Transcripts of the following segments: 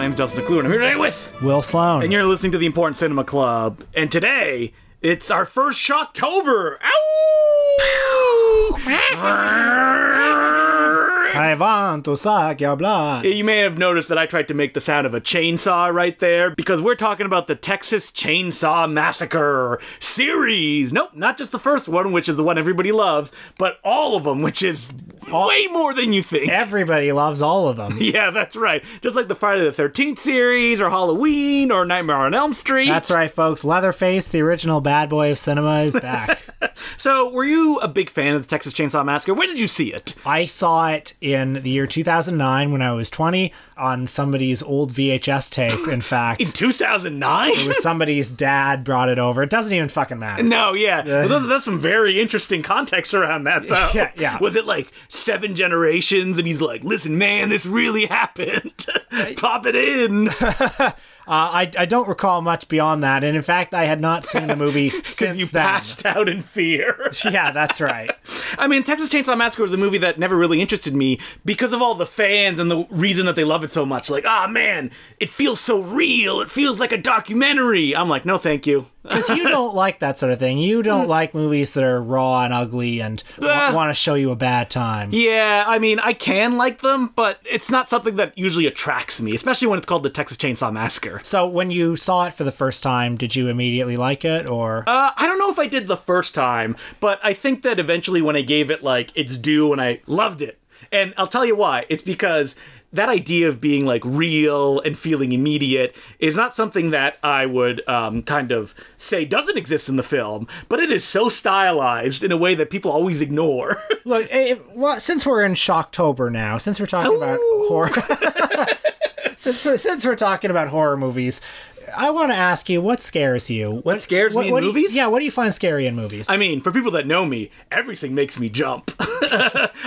My name's Justin Decloux, and I'm here today with. Will Sloan. And you're listening to the Important Cinema Club. And today, it's our first Shocktober. Ow! I want to suck your blood. You may have noticed that I tried to make the sound of a chainsaw right there because we're talking about the Texas Chainsaw Massacre series. Nope, not just the first one, which is the one everybody loves, but all of them, which is way more than you think. Everybody loves all of them. yeah, that's right. Just like the Friday the 13th series, or Halloween, or Nightmare on Elm Street. That's right, folks. Leatherface, the original bad boy of cinema, is back. so, were you a big fan of the Texas Chainsaw Massacre? When did you see it? I saw it in the year 2009 when I was 20 on somebody's old VHS tape, in fact. in 2009? It was somebody's dad brought it over. It doesn't even fucking matter. No, yeah. well, that's, that's some very interesting context around that, though. Yeah, yeah. Was it like seven generations and he's like, listen, man, this really happened? Pop it in. Uh, I, I don't recall much beyond that, and in fact, I had not seen the movie since you then. passed out in fear. Yeah, that's right. I mean, Texas Chainsaw Massacre was a movie that never really interested me because of all the fans and the reason that they love it so much. Like, ah, man, it feels so real. It feels like a documentary. I'm like, no, thank you. Because you don't like that sort of thing. You don't like movies that are raw and ugly and Ah. want to show you a bad time. Yeah, I mean, I can like them, but it's not something that usually attracts me, especially when it's called the Texas Chainsaw Massacre. So when you saw it for the first time, did you immediately like it, or Uh, I don't know if I did the first time, but I think that eventually when I gave it like its due and I loved it. And I'll tell you why. It's because that idea of being like real and feeling immediate is not something that I would um, kind of say doesn't exist in the film, but it is so stylized in a way that people always ignore. look? eh, well, since we're in Shocktober now, since we're talking about horror, since since we're talking about horror movies, I want to ask you what scares you. What, scares me in you- movies? yeah, what do you find scary in movies? I mean, for people that know me, everything makes me jump.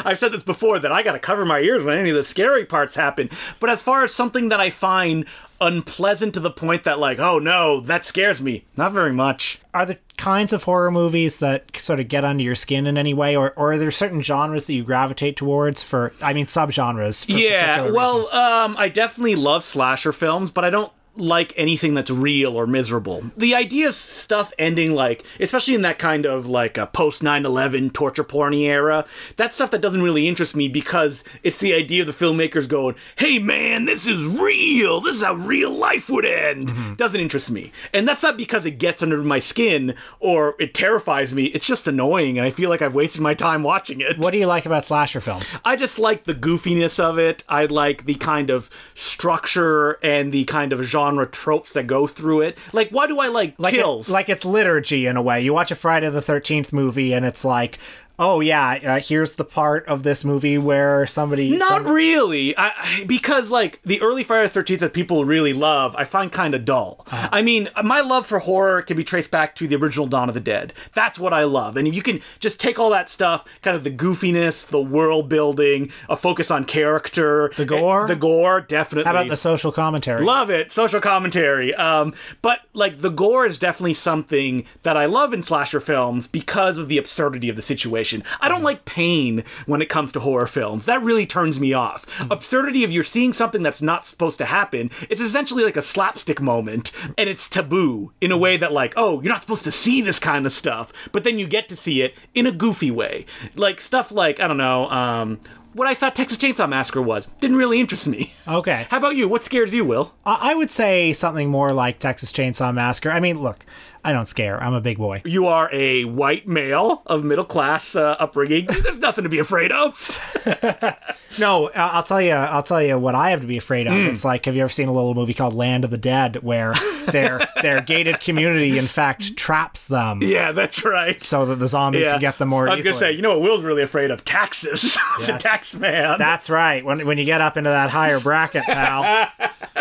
I've said this before that I got to cover my ears when any of the scary parts happen. But as far as something that I find unpleasant to the point that, like, oh no, that scares me, not very much. are the kinds of horror movies that sort of get under your skin in any way, or, or are there certain genres that you gravitate towards for? I mean, subgenres. For Yeah, well, um, I definitely love slasher films, but I don't like anything that's real or miserable. The idea of stuff ending like, especially in that kind of like a post 9/11 torture porny era, that's stuff that doesn't really interest me because it's the idea of the filmmakers going, "Hey man, this is real. This is how real life would end." Mm-hmm. Doesn't interest me. And that's not because it gets under my skin or it terrifies me. It's just annoying and I feel like I've wasted my time watching it. what do you like about slasher films? I just like the goofiness of it. I like the kind of structure and the kind of genre tropes that go through it. Like, why do I like, like kills? It, like it's liturgy in a way. You watch a Friday the Thirteenth movie, and it's like, oh yeah, uh, here's the part of this movie where somebody not really, I, I- because like the early Friday the Thirteenth that people really love, I find kind of dull. Uh-huh. I mean, my love for horror can be traced back to the original Dawn of the Dead. That's what I love, and if you can just take all that stuff, kind of the goofiness, the world building, a focus on character, The gore? the gore, definitely. How about the social commentary? Love it. Social commentary. Um, but like the gore is definitely something that I love in slasher films because of the absurdity of the situation. I don't like pain when it comes to horror films. That really turns me off. Absurdity of you're seeing something that's not supposed to happen. It's essentially like a slapstick moment and it's taboo in a way that like, oh, you're not supposed to see this kind of stuff, but then you get to see it in a goofy way. Like stuff like, I don't know, um what I thought Texas Chainsaw Massacre was didn't really interest me. Okay. How about you? What scares you, Will? I would say something more like Texas Chainsaw Massacre. I mean, look, I don't scare. I'm a big boy. You are a white male of middle class uh, upbringing. There's nothing to be afraid of. No, I'll tell you. I'll tell you what I have to be afraid of. It's like, have you ever seen a little movie called Land of the Dead, where their their gated community, in fact, traps them yeah, that's right. so that the zombies Yeah. can get them more I was easily. gonna say, you know what Will's really afraid of? Taxes. the Yes. tax man. That's right. When when you get up into that higher bracket, pal,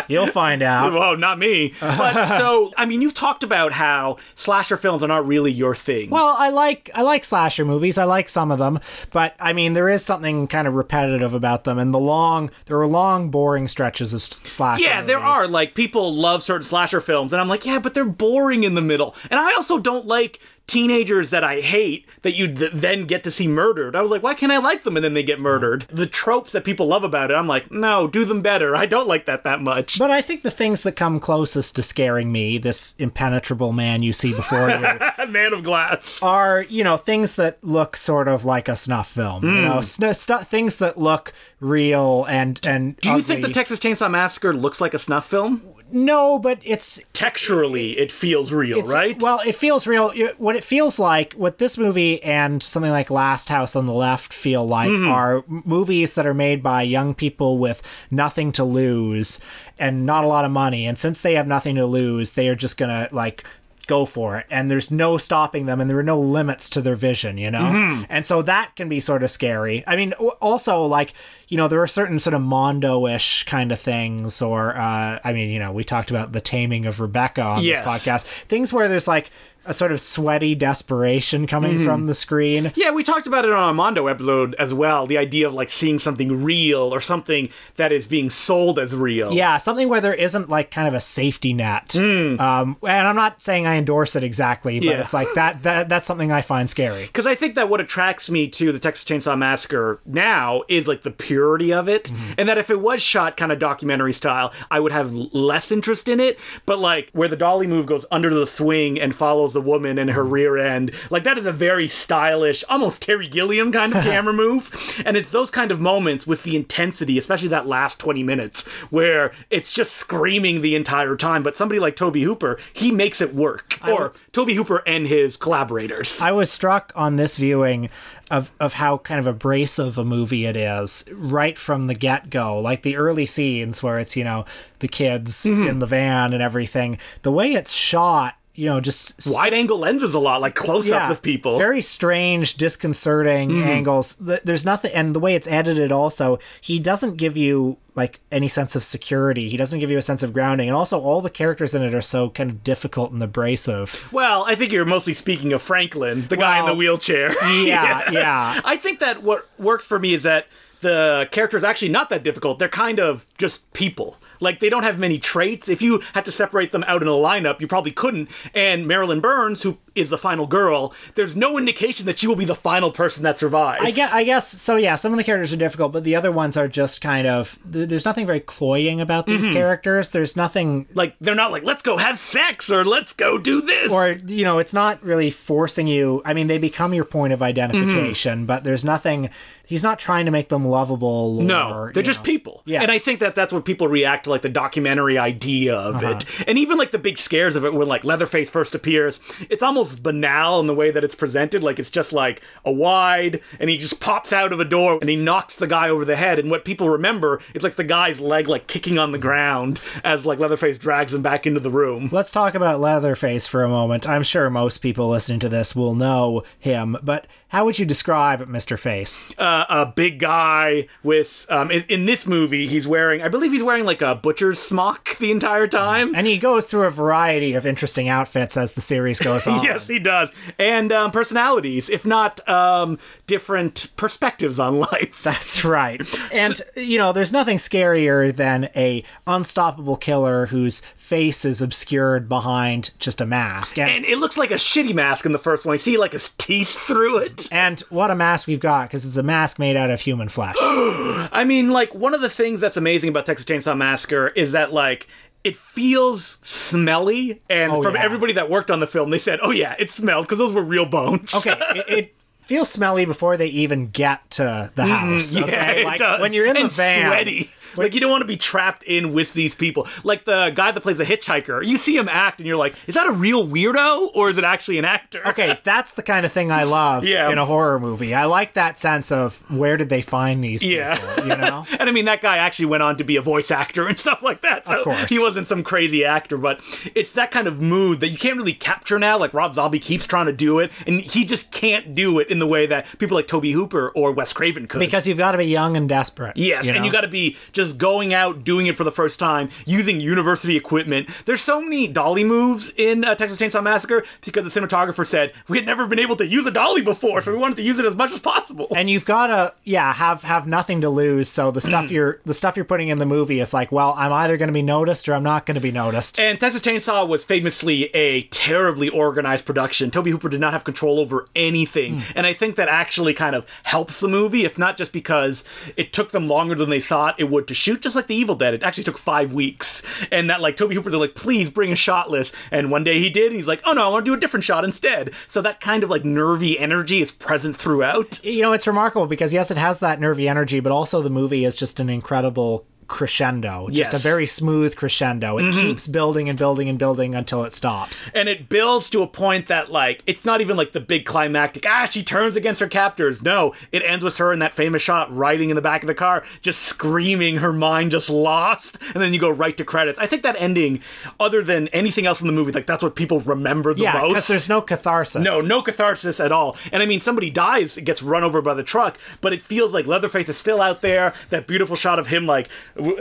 you'll find out. Whoa, not me. But so, I mean, you've talked about how slasher films are not really your thing. Well, I like I like slasher movies. I like some of them, but I mean, there is something kind of repetitive about them, and the long there are long, boring stretches of slasher. Yeah, there are. Like, people love certain slasher films, and I'm like, yeah, but they're boring in the middle. And I also don't like teenagers that I hate that you th- then get to see murdered. I was like, why can't I like them and then they get murdered? The tropes that people love about it, I'm like, no, do them better. I don't like that that much. But I think the things that come closest to scaring me, this impenetrable man you see before you, Man of Glass. are you know things that look sort of like a snuff film. You know, hmm. sn- stu- things that look real and and. Do you think the Texas Chainsaw Massacre looks like a snuff film? no, but it's Texturally, it feels real, right? Well, it feels real. It- What it feels like, what this movie and something like Last House on the Left feel like, Mm-hmm. are movies that are made by young people with nothing to lose and not a lot of money. And since they have nothing to lose, they are just gonna like go for it and there's no stopping them and there are no limits to their vision you know Mm-hmm. and so that can be sort of scary i mean also like you know there are certain sort of mondo-ish kind of things or uh i mean you know we talked about the taming of rebecca on Yes. this podcast things where there's like a sort of sweaty desperation coming Mm-hmm. from the screen Yeah, we talked about it on a Mondo episode as well. The idea of like seeing something real or something that is being sold as real. yeah something where there isn't like kind of a safety net um and i'm not saying i endorse it exactly but. Yeah. it's like that, that that's something i find scary Because I think that what attracts me to the Texas Chainsaw Massacre now is like the purity of it, and that if it was shot kind of documentary style, I would have less interest in it. But like where the dolly move goes under the swing and follows the woman in her rear end, like that is a very stylish, almost Terry Gilliam kind of camera move. And it's those kind of moments with the intensity, especially that last 20 minutes, where it's just screaming the entire time. But somebody like Tobe Hooper, he makes it work. or Tobe Hooper and his collaborators. I was struck on this viewing of, of how kind of abrasive a movie it is right from the get go. Like the early scenes where it's, you know, the kids Mm-hmm. in the van and everything. The way it's shot, you know, just wide angle lenses a lot, like close up with people. Very strange, disconcerting Mm-hmm. angles. There's nothing, and the way it's edited, also, he doesn't give you like any sense of security. He doesn't give you a sense of grounding, and also all the characters in it are so kind of difficult and abrasive. well, I think you're mostly speaking of Franklin, the guy in the Well, wheelchair. Yeah, yeah. I think that what works for me is that the character is actually not that difficult. They're kind of just people. Like they don't have many traits. If you had to separate them out in a lineup, you probably couldn't. And Marilyn Burns, who is the final girl, there's no indication that she will be the final person that survives. I guess, I guess so. Yeah, some of the characters are difficult, but the other ones are just kind of. There's nothing very cloying about these Mm-hmm. characters. There's nothing, like they're not like let's go have sex or let's go do this. or you know, it's not really forcing you. I mean, they become your point of identification, Mm-hmm. but there's nothing. He's not trying to make them lovable. No, they're just know. people. Yeah. And I think that that's what people react to, like the documentary idea of Uh-huh. it. And even like the big scares of it when like Leatherface first appears, it's almost banal in the way that it's presented. Like it's just like a wide, and he just pops out of a door and he knocks the guy over the head. And what people remember is like the guy's leg like kicking on the ground as like Leatherface drags him back into the room. Let's talk about Leatherface for a moment. I'm sure most people listening to this will know him, but how would you describe Mr. Face? uh, a big guy with um, in, in this movie he's wearing i believe he's wearing like a butcher's smock the entire time And he goes through a variety of interesting outfits as the series goes on. yes he does and um, personalities if not um, different perspectives on life That's right. And, you know, there's nothing scarier than a unstoppable killer whose face is obscured behind just a mask. And, and it looks like a shitty mask in the first one. You see like his teeth through it. and what a mask we've got, because it's a mask made out of human flesh. I mean, like one of the things that's amazing about Texas Chainsaw Massacre is that like it feels smelly, and Oh, from yeah. everybody that worked on the film, they said, "Oh yeah, it smelled because those were real bones." Okay, it, it feels smelly before they even get to the mm, house. Yeah, Okay? it like, does. When you're in and the van. sweaty. Like you don't want to be trapped in with these people. Like the guy that plays a hitchhiker, you see him act, and you're like, "Is that a real weirdo, or is it actually an actor?" Okay, that's the kind of thing I love Yeah. in a horror movie. I like that sense of where did they find these people, Yeah. you know? and I mean, that guy actually went on to be a voice actor and stuff like that. So Of course. he wasn't some crazy actor, but it's that kind of mood that you can't really capture now. Like Rob Zombie keeps trying to do it, and he just can't do it in the way that people like Tobe Hooper or Wes Craven could. Because you've got to be young and desperate. Yes, you and know? you got to be just just going out, doing it for the first time, using university equipment. There's so many dolly moves in uh, Texas Chainsaw Massacre because the cinematographer said we had never been able to use a dolly before, so we wanted to use it as much as possible. and you've got to yeah have have nothing to lose so the stuff Mm. you're the stuff you're putting in the movie is like well i'm either going to be noticed or i'm not going to be noticed And Texas Chainsaw was famously a terribly organized production. Tobe Hooper did not have control over anything. And I think that actually kind of helps the movie, if not just because it took them longer than they thought it would to shoot, just like The Evil Dead. It actually took five weeks. And that, like, Tobe Hooper, they're like, please bring a shot list. And one day he did, and he's like, oh no, I want to do a different shot instead. So that kind of like nervy energy is present throughout. you know it's remarkable because yes it has that nervy energy but also the movie is just an incredible crescendo just Yes. Mm-hmm. a very smooth crescendo it keeps building and building and building until it stops and it builds to a point that like it's not even like the big climactic ah she turns against her captors no it ends with her in that famous shot riding in the back of the car just screaming her mind just lost and then you go right to credits i think that ending other than anything else in the movie like that's what people remember the yeah most because there's no catharsis no, no catharsis at all. And I mean, somebody dies, gets run over by the truck, but it feels like Leatherface is still out there. That beautiful shot of him, like,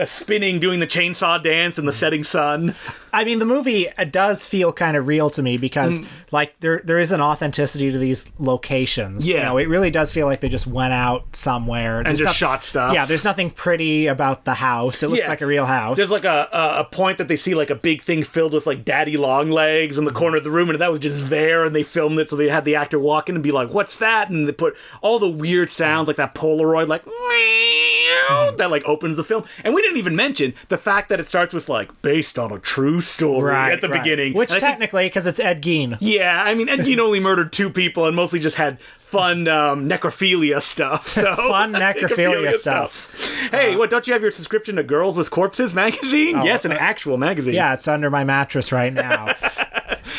spinning, doing the chainsaw dance in the setting sun. I mean, the movie does feel kind of real to me because, Mm. like, there there is an authenticity to these locations. you Yeah. know, it really does feel like they just went out somewhere And There's just shot stuff. Yeah, there's nothing pretty about the house. It looks Yeah. like a real house. There's like a, a a point that they see like a big thing filled with like daddy long legs in the corner of the room, and that was just there, and they filmed it so they had the actor walk in and be like, "What's that?" And they put all the weird sounds like that Polaroid, like meow, that like opens the film. And we didn't even mention the fact that it starts with like based on a true story right at the right. beginning, which And technically, because it's Ed Gein. yeah, I mean, Ed Gein only murdered two people and mostly just had fun um, necrophilia stuff. So Fun necrophilia stuff. Hey, what? Don't you have your subscription to Girls with Corpses magazine? yes, an uh, actual magazine. Yeah, it's under my mattress right now.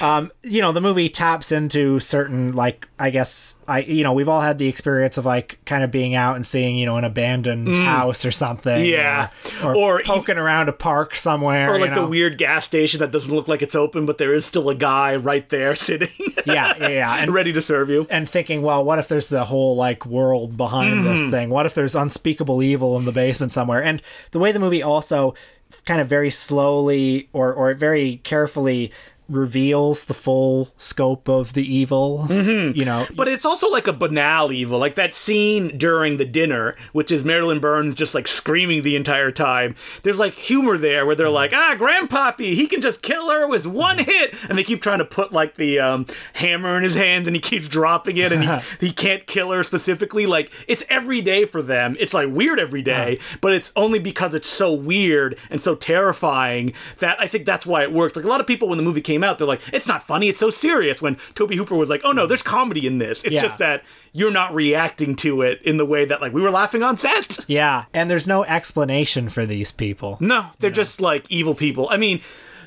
um, you know, the movie taps into certain like I guess I you know, we've all had the experience of like kind of being out and seeing, you know, an abandoned house or something. Mm. Yeah. Or, or, Or poking around a park somewhere. Or you like the weird gas station that doesn't look like it's open, but there is still a guy right there sitting, Yeah, yeah, yeah. And ready to serve you. and thinking, well, what if there's the whole like world behind Mm-hmm. this thing? What if there's unspeakable evil in the basement somewhere? And the way the movie also kind of very slowly or or very carefully reveals the full scope of the evil. Mm-hmm. You know, But it's also like a banal evil, like that scene during the dinner, which is Marilyn Burns just like screaming the entire time. There's like humor there where they're like, ah, Grandpappy, he can just kill her with one hit, and they keep trying to put like the um, hammer in his hands, and he keeps dropping it, and he he can't kill her specifically. Like it's every day for them. It's like weird every day, but it's only because it's so weird and so terrifying that I think that's why it worked. Like a lot of people when the movie came out, they're like, it's not funny, it's so serious. When Tobe Hooper was like, oh no, there's comedy in this. It's Yeah. just that you're not reacting to it in the way that like we were laughing on set. yeah, and there's no explanation for these people. No, they're just like evil people. I mean,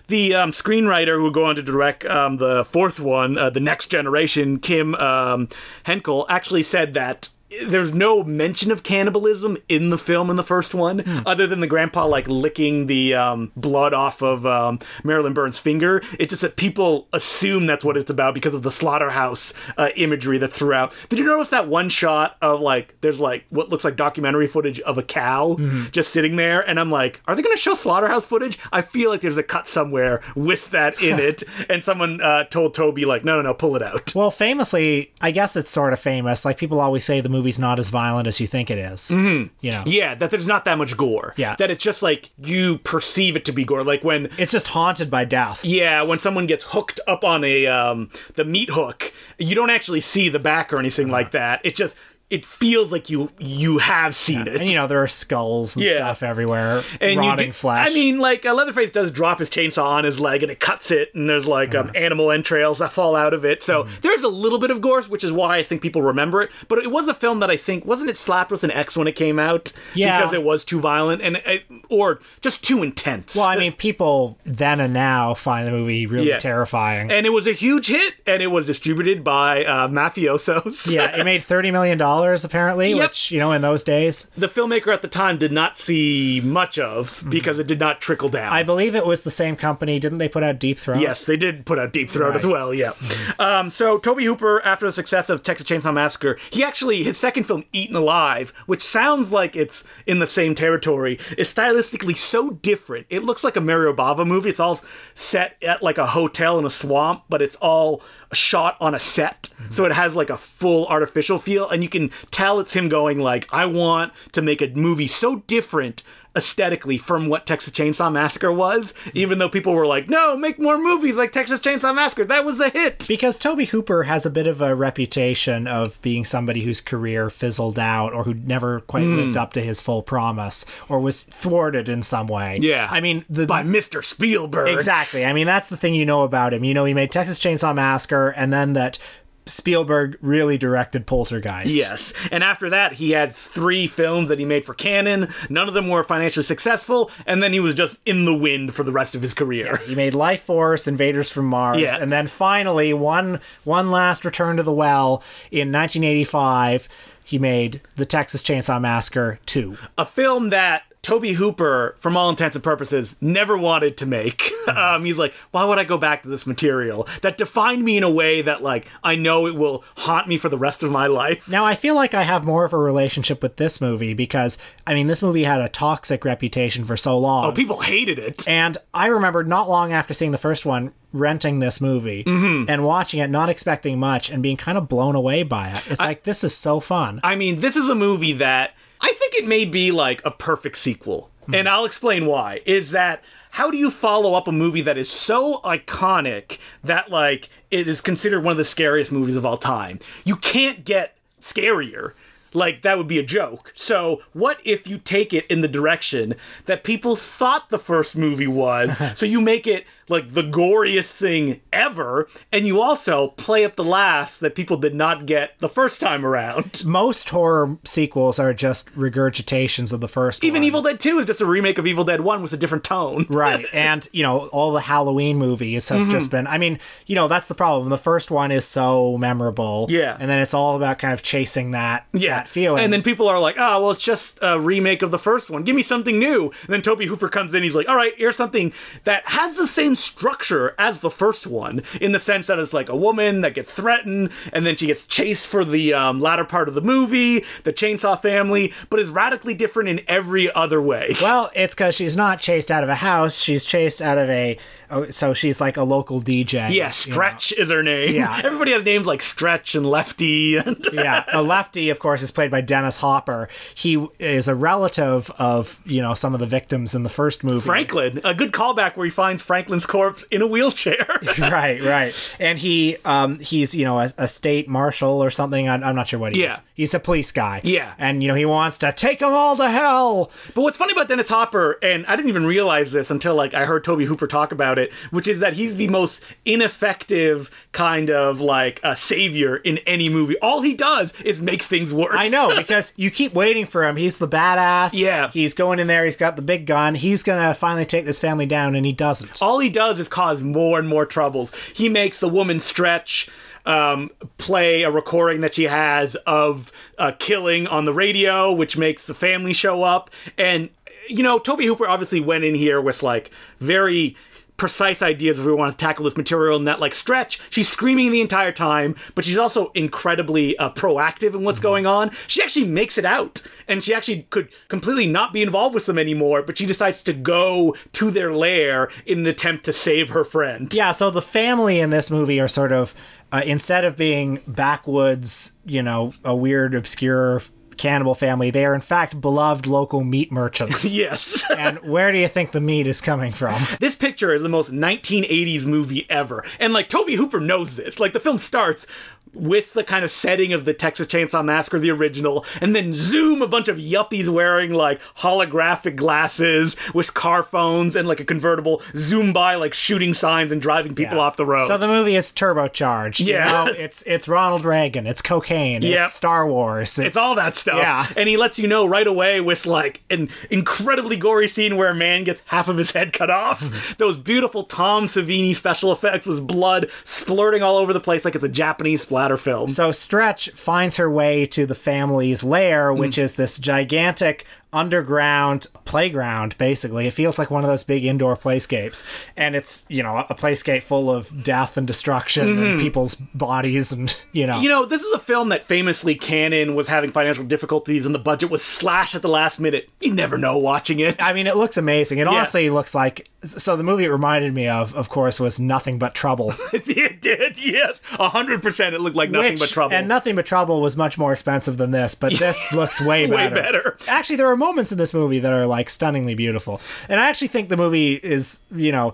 the um, screenwriter who would go on to direct um, the fourth one, uh, the next generation, Kim um, Henkel, actually said that there's no mention of cannibalism in the film in the first one, other than the grandpa like licking the um, blood off of um, Marilyn Burns' finger. It's just that people assume that's what it's about because of the slaughterhouse uh, imagery that's throughout. Did you notice that one shot of like there's like what looks like documentary footage of a cow just sitting there, and I'm like, are they going to show slaughterhouse footage? I feel like there's a cut somewhere with that in it, and someone uh, told Tobe like, no, no, no, pull it out. Well, famously, I guess it's sort of famous. Like people always say the movie's not as violent as you think it is. Mm-hmm. You know, Yeah, that there's not that much gore. Yeah. that it's just like you perceive it to be gore, like when it's just haunted by death. Yeah, when someone gets hooked up on a um the meat hook, you don't actually see the back or anything like that. It just it feels like you you have seen it. And you know there are skulls and Yeah. stuff everywhere, and you rotting do- flesh. I mean, like uh, Leatherface does drop his chainsaw on his leg and it cuts it, and there's like Uh-huh. um, animal entrails that fall out of it. So Mm. there's a little bit of gore, which is why I think people remember it. But it was a film that I think wasn't it slapped with an X when it came out Yeah. because it was too violent and it, or just too intense. well, I mean, people then and now find the movie really Yeah. terrifying. and it was a huge hit, and it was distributed by uh, mafiosos. yeah, it made thirty million dollars dollars apparently, Yep. which you know in those days. The filmmaker at the time did not see much of because it did not trickle down. I believe it was the same company. Didn't they put out Deep Throat? Yes, they did put out Deep Throat as well. Yeah. Um, so Tobe Hooper, after the success of Texas Chainsaw Massacre, he actually his second film, Eaten Alive, which sounds like it's in the same territory, is stylistically so different. It looks like a Mario Bava movie. It's all set at like a hotel in a swamp, but it's all shot on a set, so it has like a full artificial feel, and you can tell it's him going like, "I want to make a movie so different." Aesthetically from what Texas Chainsaw Massacre was, even though people were like, no, make more movies like Texas Chainsaw Massacre. That was a hit. Because Tobe Hooper has a bit of a reputation of being somebody whose career fizzled out or who never quite Hmm. lived up to his full promise or was thwarted in some way. Yeah. I mean, the By Mr. Spielberg. Exactly. I mean, that's the thing you know about him. You know, he made Texas Chainsaw Massacre and then that Spielberg really directed Poltergeist. Yes. And after that, he had three films that he made for Canon. None of them were financially successful. And then he was just in the wind for the rest of his career. He made Life Force, Invaders from Mars, Yeah. and then finally one one last return to the well in 1985. He made the Texas Chainsaw Massacre 2. A film that Tobe Hooper, from all intents and purposes, never wanted to make. um, he's like, why would I go back to this material that defined me in a way that, like, I know it will haunt me for the rest of my life? Now, I feel like I have more of a relationship with this movie because, I mean, this movie had a toxic reputation for so long. Oh, people hated it. And I remember not long after seeing the first one, renting this movie Mm-hmm. and watching it, not expecting much, and being kind of blown away by it. It's like, this is so fun. I mean, this is a movie that I think it may be like a perfect sequel. And I'll explain why. Is that how do you follow up a movie that is so iconic that like it is considered one of the scariest movies of all time? You can't get scarier. Like that would be a joke. So, what if you take it in the direction that people thought the first movie was? so you make it like the goriest thing ever, and you also play up the laughs that people did not get the first time around. Most horror sequels are just regurgitations of the first Even one. Evil Dead 2 is just a remake of Evil Dead 1 with a different tone. Right. And, you know, all the Halloween movies have just Mm-hmm. been I mean, you know, that's the problem. The first one is so memorable. Yeah. And then it's all about kind of chasing that that feeling. And then people are like, oh, well, it's just a remake of the first one. Give me something new. And then Tobe Hooper comes in. He's like, all right, here's something that has the same structure as the first one in the sense that it's like a woman that gets threatened and then she gets chased for the um, latter part of the movie, the chainsaw family, but is radically different in every other way. Well, it's because she's not chased out of a house. She's chased out of a. Oh, so she's like a local DJ. Yeah, you know. Stretch is her name. Yeah. Everybody has names like Stretch and Lefty. And yeah, a lefty, of course, is played by Dennis Hopper. He is a relative of you know some of the victims in the first movie. Franklin, a good callback where he finds Franklin's corpse in a wheelchair. right, right, and he um he's you know a, a state marshal or something. I'm, I'm not sure what he Yeah. is. He's a police guy. Yeah. and you know he wants to take them all to hell. But what's funny about Dennis Hopper, and I didn't even realize this until like I heard Tobe Hooper talk about it, which is that he's the most ineffective kind of like a savior in any movie. All he does is makes things worse. I know because you keep waiting for him. He's the badass. Yeah. he's going in there. He's got the big gun. He's gonna finally take this family down, and he doesn't. all he does is cause more and more troubles. He makes the woman stretch. Um, play a recording that she has of uh, killing on the radio, which makes the family show up. And, you know, Tobe Hooper obviously went in here with like very precise ideas if we want to tackle this material and that like stretch. She's screaming the entire time but she's also incredibly uh, proactive in what's going on. She actually makes it out and she actually could completely not be involved with them anymore but she decides to go to their lair in an attempt to save her friend. Yeah, so the family in this movie are sort of uh, instead of being backwoods, you know, a weird, obscure cannibal family, they are in fact beloved local meat merchants. yes and where do you think the meat is coming from? this picture is the most 1980s movie ever and like Tobe Hooper knows this like the film starts with the kind of setting of the Texas Chainsaw Massacre, the original, and then zoom a bunch of yuppies wearing like holographic glasses with car phones and like a convertible zoom by like shooting signs and driving people off the road. So the movie is turbocharged. Yeah. You know, it's it's Ronald Reagan, it's cocaine, Yep. it's Star Wars. It's, it's all that stuff. Yeah. And he lets you know right away with like an incredibly gory scene where a man gets half of his head cut off. Those beautiful Tom Savini special effects with blood splurting all over the place like it's a Japanese splatter film. So Stretch finds her way to the family's lair, Mm. which is this gigantic underground playground basically it feels like one of those big indoor playscapes and it's you know a playscape full of death and destruction and people's bodies and you know Mm-hmm. You know, this is a film that famously Canon was having financial difficulties and the budget was slashed at the last minute. You never know watching it. I mean, it looks amazing. It honestly looks like. So the movie it reminded me of, of course, was Nothing But Trouble. it did, yes. A hundred percent it looked like nothing which- but trouble. And Nothing But Trouble was much more expensive than this, but this looks way better. Way better. Actually, there are moments in this movie that are like stunningly beautiful, and I actually think the movie is, you know.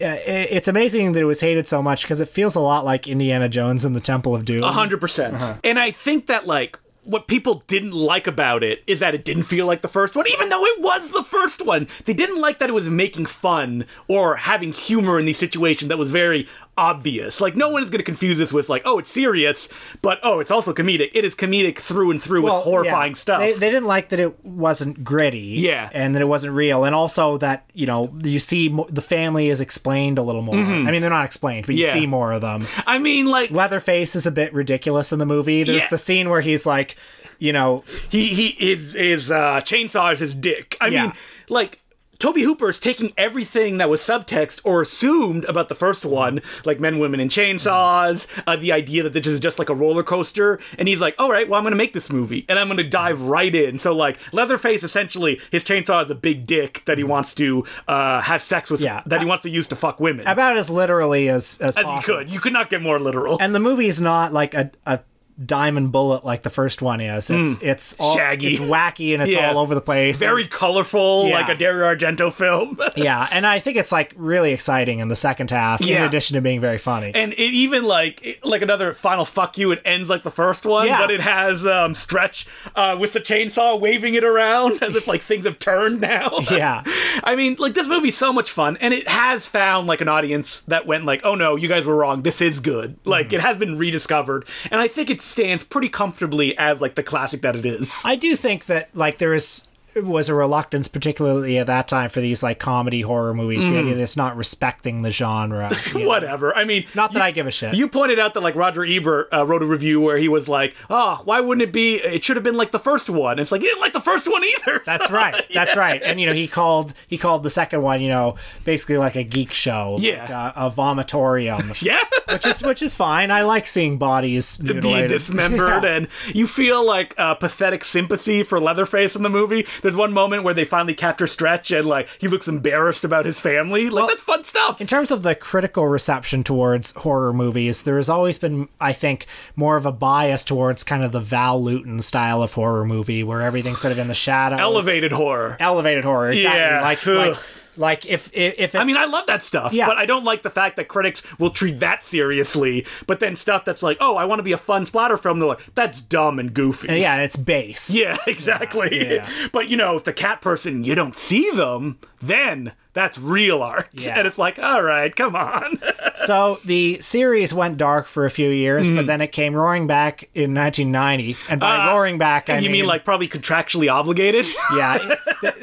uh, i- It's amazing that it was hated so much because it feels a lot like Indiana Jones and the Temple of Doom. A hundred percent. Uh-huh. And I think that like what people didn't like about it is that it didn't feel like the first one, even though it was the first one. They didn't like that it was making fun or having humor in these situations that was very obvious. Like no one is going to confuse this with like, oh, it's serious, but oh, it's also comedic. It is comedic through and through Well, with horrifying yeah. stuff. They, they didn't like that it wasn't gritty, Yeah. and that it wasn't real, and also that you know you see mo- the family is explained a little more. I mean, they're not explained, but you Mm-hmm. Yeah. see more of them. I mean, like Leatherface is a bit ridiculous in the movie. There's Yeah. the scene where he's like, you know, he he is his uh, chainsaw is his dick. I mean, like. Tobe Hooper is taking everything that was subtext or assumed about the first one, like men, women, and chainsaws, uh, the idea that this is just like a roller coaster, and he's like, "All right, well, I'm going to make this movie, and I'm going to dive right in." So, like, Leatherface essentially, his chainsaw is a big dick that he wants to uh, have sex with, Yeah. that he wants to use to fuck women, about as literally as as, as possible. he could. You could not get more literal. And the movie is not like a, a diamond bullet like the first one is. It's it's all. Shaggy. it's wacky, and it's Yeah. all over the place. Very colorful, Yeah. like a Dario Argento film. yeah, and I think it's like really exciting in the second half. Yeah. In addition to being very funny. and it even like it- like another final fuck you it ends like the first one Yeah. but it has um stretch uh with the chainsaw waving it around as if like things have turned now Yeah. i mean like this movie's so much fun and it has found like an audience that went like oh no you guys were wrong this is good like Mm-hmm. it has been rediscovered and i think it stands pretty comfortably as like the classic that it is. I do think that like there is was a reluctance, particularly at that time, for these like comedy horror movies. Mm. The idea that it's not respecting the genre. you know. whatever i mean Not that you- I give a shit. You pointed out that like Roger Ebert uh, wrote a review where he was like, "Oh, why wouldn't it be? It should have been like the first one." It's like you didn't like the first one either. That's So, right. That's yeah. right. And you know, he called he called the second one, you know, basically like a geek show, Yeah. like a, a vomitorium, Yeah, which is which is fine. I like seeing bodies being dismembered, Yeah. and you feel like uh, pathetic sympathy for Leatherface in the movie. There's one moment where they finally capture Stretch, and like he looks embarrassed about his family. Like that's fun stuff. in terms of the critical reception towards horror movies, there has always been, I think, more of a bias towards kind of the Val Lewton style of horror movie, where everything's sort of in the shadows. Elevated horror. elevated horror. Exactly. Yeah. Like, like, like if if, if it, I mean, I love that stuff, Yeah. but I don't like the fact that critics will treat that seriously. But then stuff that's like, oh, I want to be a fun splatter film, they're like, that's dumb and goofy. yeah, it's base. Yeah, exactly. Yeah. But you know, if the cat person you don't see them, then that's real art. Yeah. And it's like, all right, come on. So the series went dark for a few years, Mm. but then it came roaring back in 1990. And by roaring back, I Uh, you mean, mean like probably contractually obligated? yeah,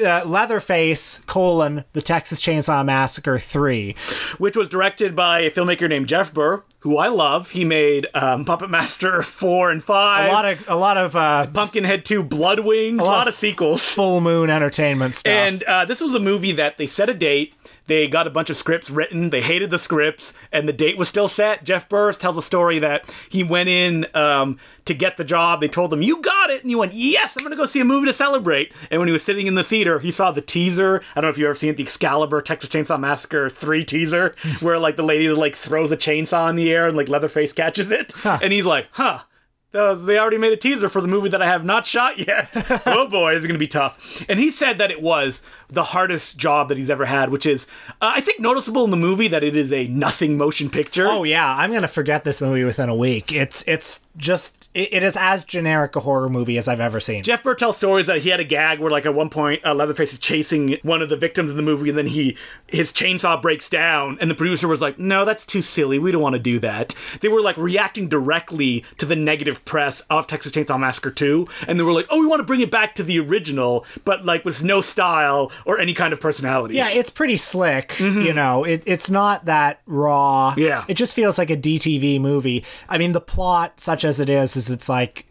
uh, Leatherface colon the Texas Chainsaw Massacre three. Which was directed by a filmmaker named Jeff Burr, who I love. He made um, Puppet Master four and five. A lot of a lot of uh, Pumpkinhead 2 Blood Wings, a lot, lot of of sequels. full moon entertainment stuff. And uh, this was a movie that they set a date. They got a bunch of scripts written. They hated the scripts, and the date was still set. Jeff Burr tells a story that he went in um, to get the job. They told him, "You got it," and he went, "Yes, I'm going to go see a movie to celebrate." And when he was sitting in the theater, he saw the teaser. I don't know if you've ever seen it, the Excalibur Texas Chainsaw Massacre three teaser, where like the lady like throws a chainsaw in the air and like Leatherface catches it, and he's like, "Huh." They already made a teaser for the movie that I have not shot yet. oh boy, it's going to be tough. And he said that it was the hardest job that he's ever had, which is, uh, I think, noticeable in the movie that it is a nothing motion picture. oh yeah, I'm gonna forget this movie within a week. It's it's just it, it is as generic a horror movie as I've ever seen. Jeff Burr tells stories that he had a gag where, like, at one point, uh, Leatherface is chasing one of the victims in the movie, and then he his chainsaw breaks down, and the producer was like, "No, that's too silly. We don't want to do that." They were like reacting directly to the negative negative press of Texas Chainsaw Massacre 2, and they were like, "Oh, we want to bring it back to the original, but like with no style or any kind of personality." Yeah, it's pretty slick. You know, it, it's not that raw. Mm-hmm. Yeah. It just feels like a DTV movie. I mean, the plot, such as it is, is it's like.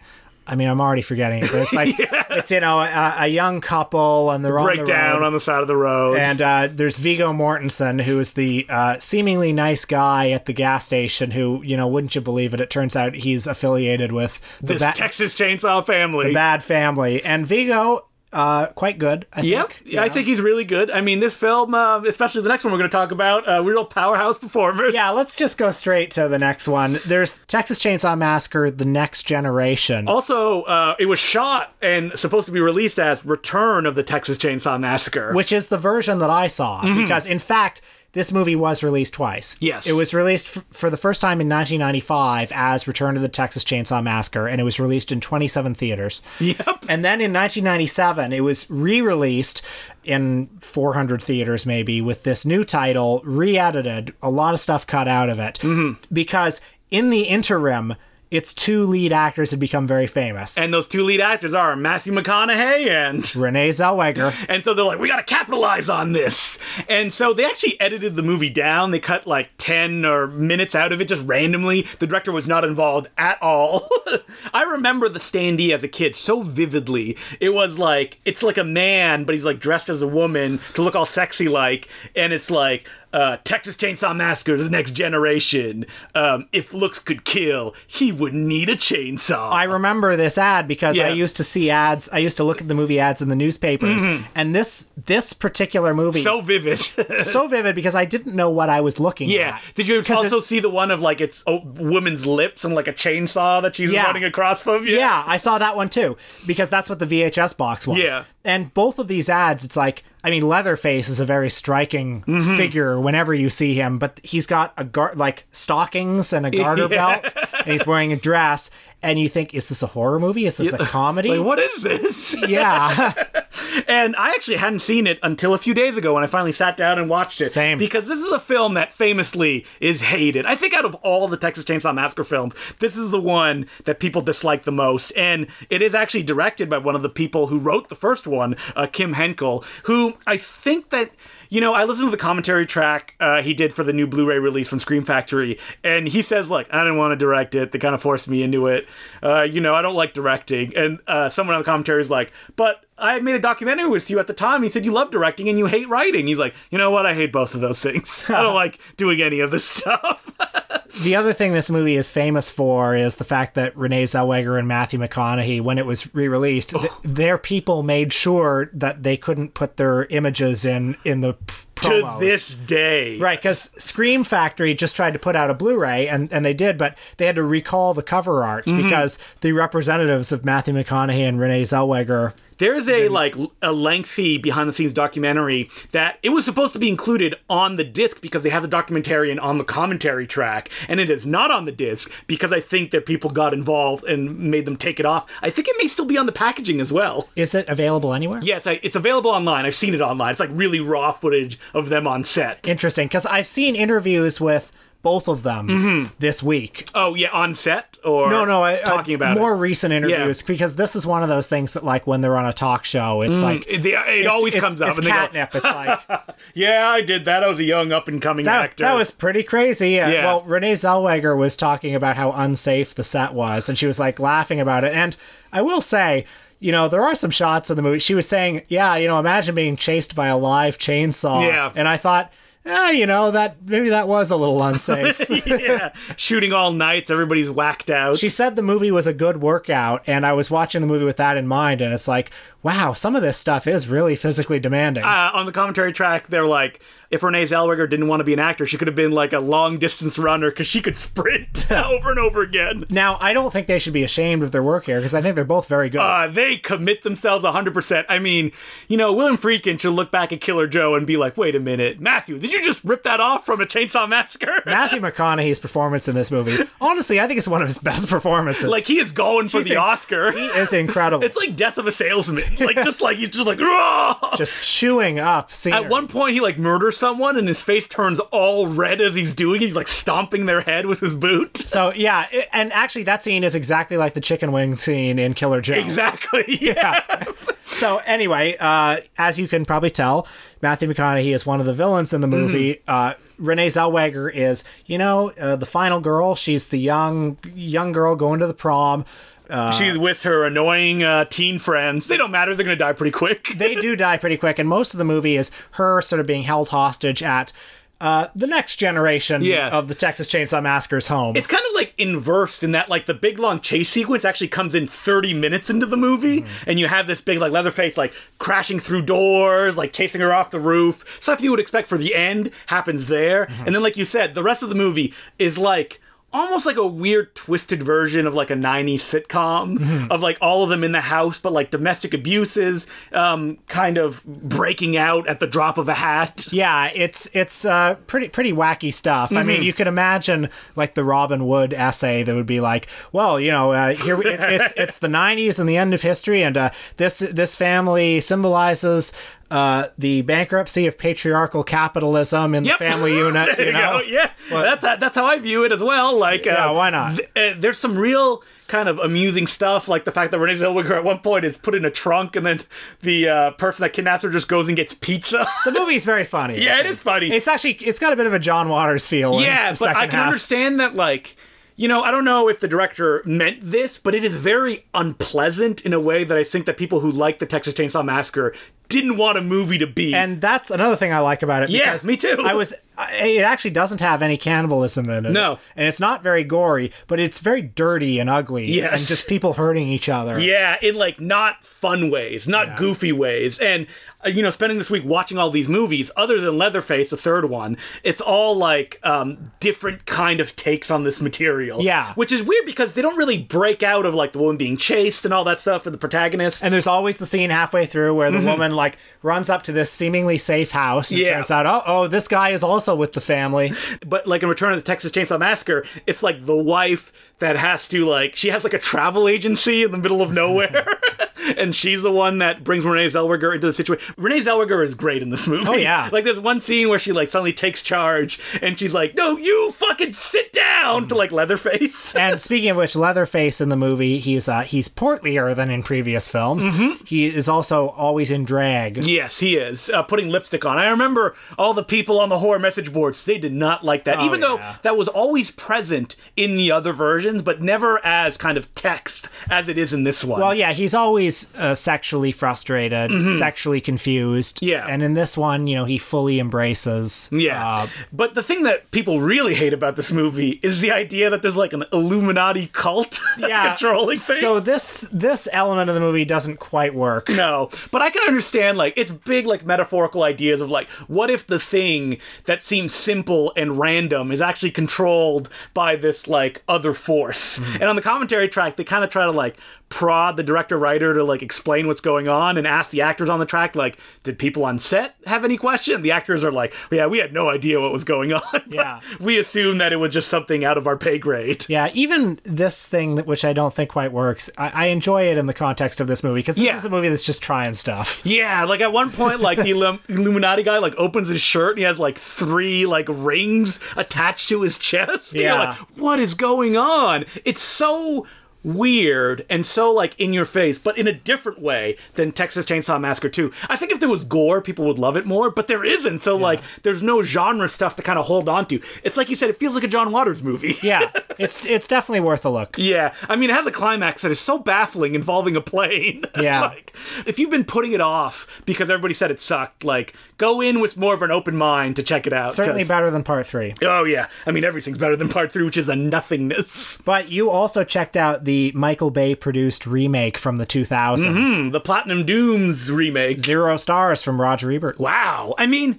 I mean, I'm already forgetting it, but it's like it's you know a, a young couple and they're on the break down road. on the side of the road. and uh, there's Viggo Mortensen, who is the uh, seemingly nice guy at the gas station. Who, you know, wouldn't you believe it? It turns out he's affiliated with the, this ba- Texas Chainsaw family. The bad family. And Viggo, uh, quite good. I Yep, think. yeah, I think he's really good. I mean, this film, uh, especially the next one we're going to talk about, uh, real powerhouse performers. Yeah, let's just go straight to the next one. There's Texas Chainsaw Massacre: The Next Generation. Also, uh, it was shot and supposed to be released as Return of the Texas Chainsaw Massacre. which is the version that I saw. Mm-hmm. Because, in fact, this movie was released twice. Yes. It was released f- for the first time in 1995 as Return to the Texas Chainsaw Massacre, and it was released in 27 theaters. Yep. And then in 1997, it was re released in 400 theaters, maybe, with this new title, re edited, a lot of stuff cut out of it. Mm-hmm. Because in the interim, its two lead actors had become very famous. And those two lead actors are Matthew McConaughey and Renee Zellweger. and so they're like, we got to capitalize on this. And so they actually edited the movie down. They cut like 10 or minutes out of it just randomly. The director was not involved at all. I remember the standee as a kid so vividly. It was like, it's like a man, but he's like dressed as a woman to look all sexy like. And it's like, uh, Texas Chainsaw Massacre, the next generation. Um, if looks could kill, he would need a chainsaw. I remember this ad because I used to see ads. I used to look at the movie ads in the newspapers, and this this particular movie so vivid. so vivid because I didn't know what I was looking Yeah. at. Did you also it- see the one of like it's a woman's lips and like a chainsaw that she's Yeah. running across them? Yeah, I saw that one too because that's what the VHS box was. Yeah. And both of these ads, it's like, I mean, Leatherface is a very striking Mm-hmm. figure whenever you see him, but he's got a gar- like stockings and a garter Yeah. belt, and he's wearing a dress, and you think, is this a horror movie? Is this a comedy? Like, what is this? yeah. and I actually hadn't seen it until a few days ago when I finally sat down and watched it. Same. Because this is a film that famously is hated. I think out of all the Texas Chainsaw Massacre films, this is the one that people dislike the most. And it is actually directed by one of the people who wrote the first one, uh, Kim Henkel, who I think that. You know, I listened to the commentary track uh, he did for the new Blu-ray release from Scream Factory, and he says, "Look, I didn't want to direct it. They kind of forced me into it. Uh, you know, I don't like directing." And uh, someone on the commentary is like, "But I made a documentary with you at the time. He said you love directing and you hate writing." He's like, "You know what? I hate both of those things. I don't like doing any of this stuff." The other thing this movie is famous for is the fact that Renee Zellweger and Matthew McConaughey, when it was re-released, th- their people made sure that they couldn't put their images in in the p- to this day, Right, because Scream Factory just tried to put out a Blu-ray, and, and they did, but they had to recall the cover art Mm-hmm. because the representatives of Matthew McConaughey and Renee Zellweger. There's a like l- a lengthy behind the scenes documentary that it was supposed to be included on the disc because they have the documentarian on the commentary track, and it is not on the disc because I think that people got involved and made them take it off. I think it may still be on the packaging as well. Is it available anywhere? Yes, I, it's available online. I've seen it online. It's like really raw footage of them on set. Interesting, because I've seen interviews with both of them this week. oh yeah, on set or No, no, I, talking I, about more it. recent interviews because this is one of those things that, like, when they're on a talk show, it's like It, it it's- always it's- comes up It's and go, catnip. It's like "Yeah, I did that. I was a young up and coming actor." that was pretty crazy. Uh, Yeah. Well, Renee Zellweger was talking about how unsafe the set was, and she was like laughing about it. And I will say, you know, there are some shots in the movie. She was saying, "Yeah, you know, imagine being chased by a live chainsaw." Yeah. and I thought. Eh, you know that maybe that was a little unsafe. yeah, shooting all nights. Everybody's whacked out. she said the movie was a good workout, and I was watching the movie with that in mind, and it's like, wow, some of this stuff is really physically demanding. uh, on the commentary track, they're like, if Renee Zellweger didn't want to be an actor, she could have been like a long distance runner because she could sprint over and over again. now, I don't think they should be ashamed of their work here because I think they're both very good. Uh, they commit themselves 100%. I mean, you know, William Friedkin should look back at Killer Joe and be like, wait a minute, Matthew, did you just rip that off from a Chainsaw Massacre? Matthew McConaughey's performance in this movie, honestly, I think it's one of his best performances. like, he is going for He's the a- Oscar. he is incredible. It's like Death of a Salesman. like just like he's just like "Rah!" just chewing up scenery. At one point, he like murders someone, and his face turns all red as he's doing it. He's like stomping their head with his boot. So yeah, it- and actually that scene is exactly like the chicken wing scene in Killer Joe. Exactly. Yeah. So anyway, uh, as you can probably tell, Matthew McConaughey is one of the villains in the movie. Mm-hmm. Uh, Renee Zellweger is, you know, uh, the final girl. She's the young young girl going to the prom. She's with her annoying uh, teen friends. They don't matter. They're gonna die pretty quick. They do die pretty quick, and most of the movie is her sort of being held hostage at. Uh, the next generation Yeah. of the Texas Chainsaw Massacre's home. It's kind of like inversed in that like the big long chase sequence actually comes in 30 minutes into the movie and you have this big like Leatherface like crashing through doors, like chasing her off the roof. Stuff you would expect for the end happens there. And then like you said, the rest of the movie is like almost like a weird twisted version of like a 90s sitcom of like all of them in the house but like domestic abuses um kind of breaking out at the drop of a hat. Yeah, it's it's uh, pretty pretty wacky stuff. I Mm-hmm. mean, you could imagine like the Robin Wood essay that would be like, well, you know, uh, here we, it, it's it's the '90s and the end of history, and uh, this this family symbolizes. Uh, the bankruptcy of patriarchal capitalism in Yep. the family unit, There you know. go. Yeah, that's how, that's how I view it as well. Like, Yeah, uh, why not? th- uh, there's some real kind of amusing stuff, like the fact that Renee Zellweger at one point is put in a trunk, and then the uh, person that kidnaps her just goes and gets pizza. The movie's very funny. yeah, it is funny. It's actually it's got a bit of a John Waters feel. in yeah, but I can half. understand that, like. You know, I don't know if the director meant this, but it is very unpleasant in a way that I think that people who like the Texas Chainsaw Massacre didn't want a movie to be. And that's another thing I like about it. Yeah, because me too. I was. I- It actually doesn't have any cannibalism in it. No. and it's not very gory, but it's very dirty and ugly. Yes. and just people hurting each other. Yeah, in like not fun ways, not goofy ways. And you know, spending this week watching all these movies, other than Leatherface, the third one, it's all like um, different kind of takes on this material. Yeah. which is weird because they don't really break out of like the woman being chased and all that stuff for the protagonist. And there's always the scene halfway through where the woman like runs up to this seemingly safe house and. Yeah. turns out, oh, oh, this guy is also with the family. but like in Return of the Texas Chainsaw Massacre, it's like the wife that has to like she has like a travel agency in the middle of nowhere. And she's the one that brings Renee Zellweger into the situation. Renee Zellweger is great in this movie. Oh, yeah. Like there's one scene where she like suddenly takes charge and she's like, "No, you fucking sit down" to like Leatherface. and speaking of which, Leatherface in the movie, he's uh, he's portlier than in previous films. Mm-hmm. He is also always in drag. Yes, he is uh, putting lipstick on. I remember all the people on the horror message boards; they did not like that, even Oh, yeah. though that was always present in the other versions, but never as kind of text as it is in this one. Well, yeah, he's always uh, sexually frustrated, sexually confused. Mm-hmm. Yeah. and in this one, you know, he fully embraces. Yeah. uh, but the thing that people really hate about this movie is the idea that there's like an Illuminati cult that's yeah. controlling things. So this this element of the movie doesn't quite work. no, but I can understand like it's big like metaphorical ideas of like what if the thing that seems simple and random is actually controlled by this like other force. Mm. And on the commentary track they kind of try to like prod the director writer to like explain what's going on and ask the actors on the track like did people on set have any question? The actors are like, "Yeah, we had no idea what was going on." Yeah. We assumed that it was just something out of our pay grade. Yeah, even this thing that which I don't think quite works, I, I enjoy it in the context of this movie because this Yeah. is a movie that's just trying stuff. Yeah, like at one point, like the Illum- Illuminati guy like opens his shirt and he has like three like rings attached to his chest. And you're Yeah. like, what is going on? It's so weird and so like in your face, but in a different way than Texas Chainsaw Massacre 2. I think if there was gore, people would love it more, but there isn't. So like, there's no genre stuff to kind of hold on to. It's like you said, it feels like a John Waters movie. Yeah, it's it's definitely worth a look. Yeah, I mean, it has a climax that is so baffling involving a plane. Yeah. like, if you've been putting it off because everybody said it sucked, like, go in with more of an open mind to check it out. Certainly better than part three. Oh yeah, I mean, everything's better than part three, which is a nothingness. But you also checked out the Michael Bay produced remake from the 2000s. Hmm, the Platinum Dunes remake. Zero stars from Roger Ebert. Wow. I mean,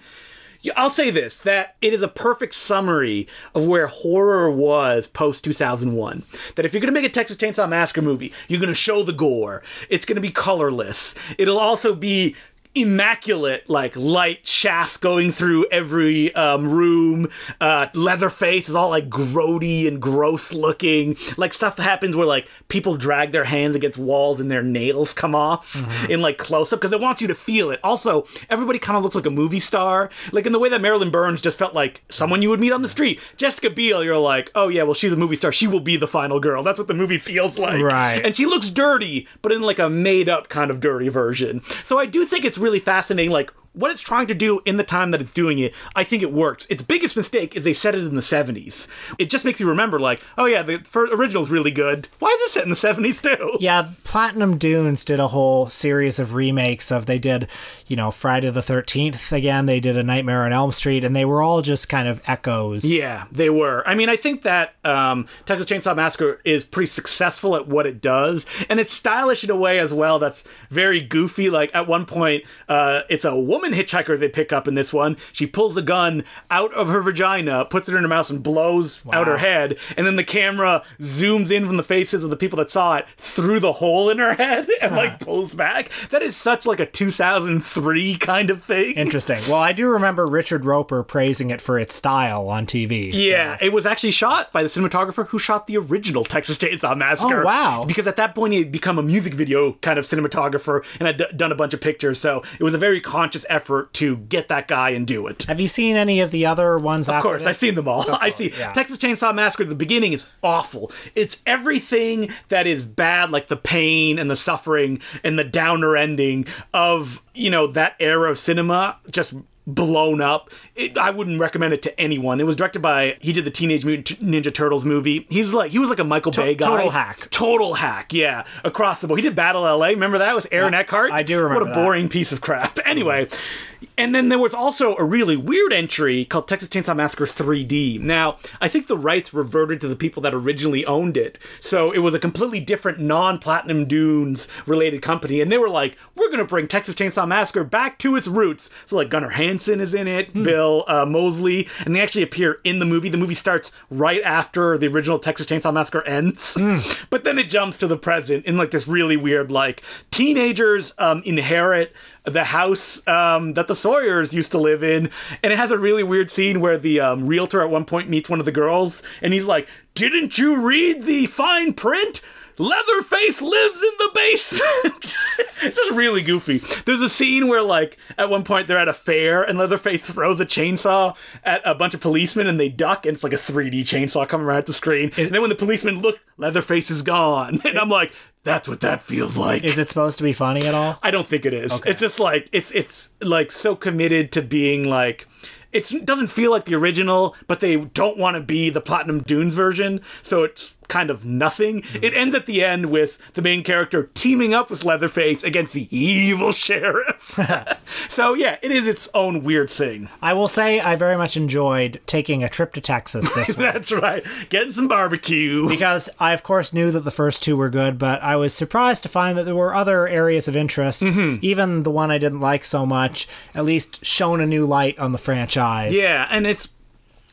I'll say this that it is a perfect summary of where horror was post 2001. That if you're going to make a Texas Chainsaw Massacre movie, you're going to show the gore. It's going to be colorless. It'll also be immaculate like light shafts going through every um, room. Uh, leatherface is all like grody and gross looking. Like stuff happens where like people drag their hands against walls and their nails come off Mm-hmm. in like close up because it wants you to feel it. Also everybody kind of looks like a movie star. Like in the way that marilyn burns just felt like someone you would meet on the street. Jessica biel you're like oh yeah well she's a movie star. She will be the final girl. That's what the movie feels like. Right. and she looks dirty, but in like a made up kind of dirty version. So I do think it's really fascinating, like what it's trying to do in the time that it's doing it. I think it works. Its biggest mistake is they set it in the 70s. It just makes you remember, like, oh yeah, the original's really good. Why is it set in the 70s too? Yeah, Platinum Dunes did a whole series of remakes of they did, you know, Friday the 13th again, they did a Nightmare on Elm Street and they were all just kind of echoes. Yeah, they were. I mean, I think that um, Texas Chainsaw Massacre is pretty successful at what it does, and it's stylish in a way as well that's very goofy. Like at one point, uh, it's a woman hitchhiker they pick up in this one. She pulls a gun out of her vagina, puts it in her mouth, and blows out her head, and then the camera zooms in from the faces of the people that saw it through the hole in her head and like pulls back. That is such like a 2003 kind of thing. Interesting. Well, I do remember Richard Roeper praising it for its style on TV. so- Yeah, it was actually shot by the cinematographer who shot the original Texas Chainsaw Massacre. Oh, wow. Because at that point he had become a music video kind of cinematographer and had d- done a bunch of pictures, so it was a very conscious effort to get that guy and do it. Have you seen any of the other ones Of course, I've seen them all. I see. yeah. Texas Chainsaw Massacre. The beginning is awful. It's everything that is bad, like the pain and the suffering and the downer ending of you know that era of cinema, just blown up. It, I wouldn't recommend it to anyone. It was directed by he did the Teenage Mutant Ninja Turtles movie. He's like he was like a Michael Bay guy. total hack. Total hack. Yeah, across the board. He did Battle LA. Remember that? It was Aaron Eckhart. I do remember What a that. boring piece of crap. Anyway, and then there was also a really weird entry called Texas Chainsaw Massacre 3D. Now, I think the rights reverted to the people that originally owned it. So it was a completely different non Platinum Dunes related company. And they were like, we're going to bring Texas Chainsaw Massacre back to its roots. So, like, Gunnar Hansen is in it, Bill uh, Moseley, and they actually appear in the movie. The movie starts right after the original Texas Chainsaw Massacre ends. but then it jumps to the present in like this really weird, like, teenagers um, inherit the house um, that the Sawyers used to live in, and it has a really weird scene where the um, realtor at one point meets one of the girls, and he's like, "Didn't you read the fine print?" Leatherface lives in the basement. it's just really goofy. There's a scene where, like, at one point they're at a fair and Leatherface throws a chainsaw at a bunch of policemen and they duck, and it's like a 3D chainsaw coming right at the screen. and then when the policemen look, Leatherface is gone. And I'm like, that's what that feels like. Is it supposed to be funny at all? I don't think it is. It's just like it's it's like so committed to being like it doesn't feel like the original, but they don't want to be the Platinum Dunes version, so it's kind of nothing. It ends at the end with the main character teaming up with Leatherface against the evil sheriff. so yeah, it is its own weird thing. I will say I very much enjoyed taking a trip to Texas this week. That's right. Getting some barbecue. because I, of course, knew that the first two were good, but I was surprised to find that there were other areas of interest. Mm-hmm. Even the one I didn't like so much, at least shone a new light on the franchise. Yeah, and it's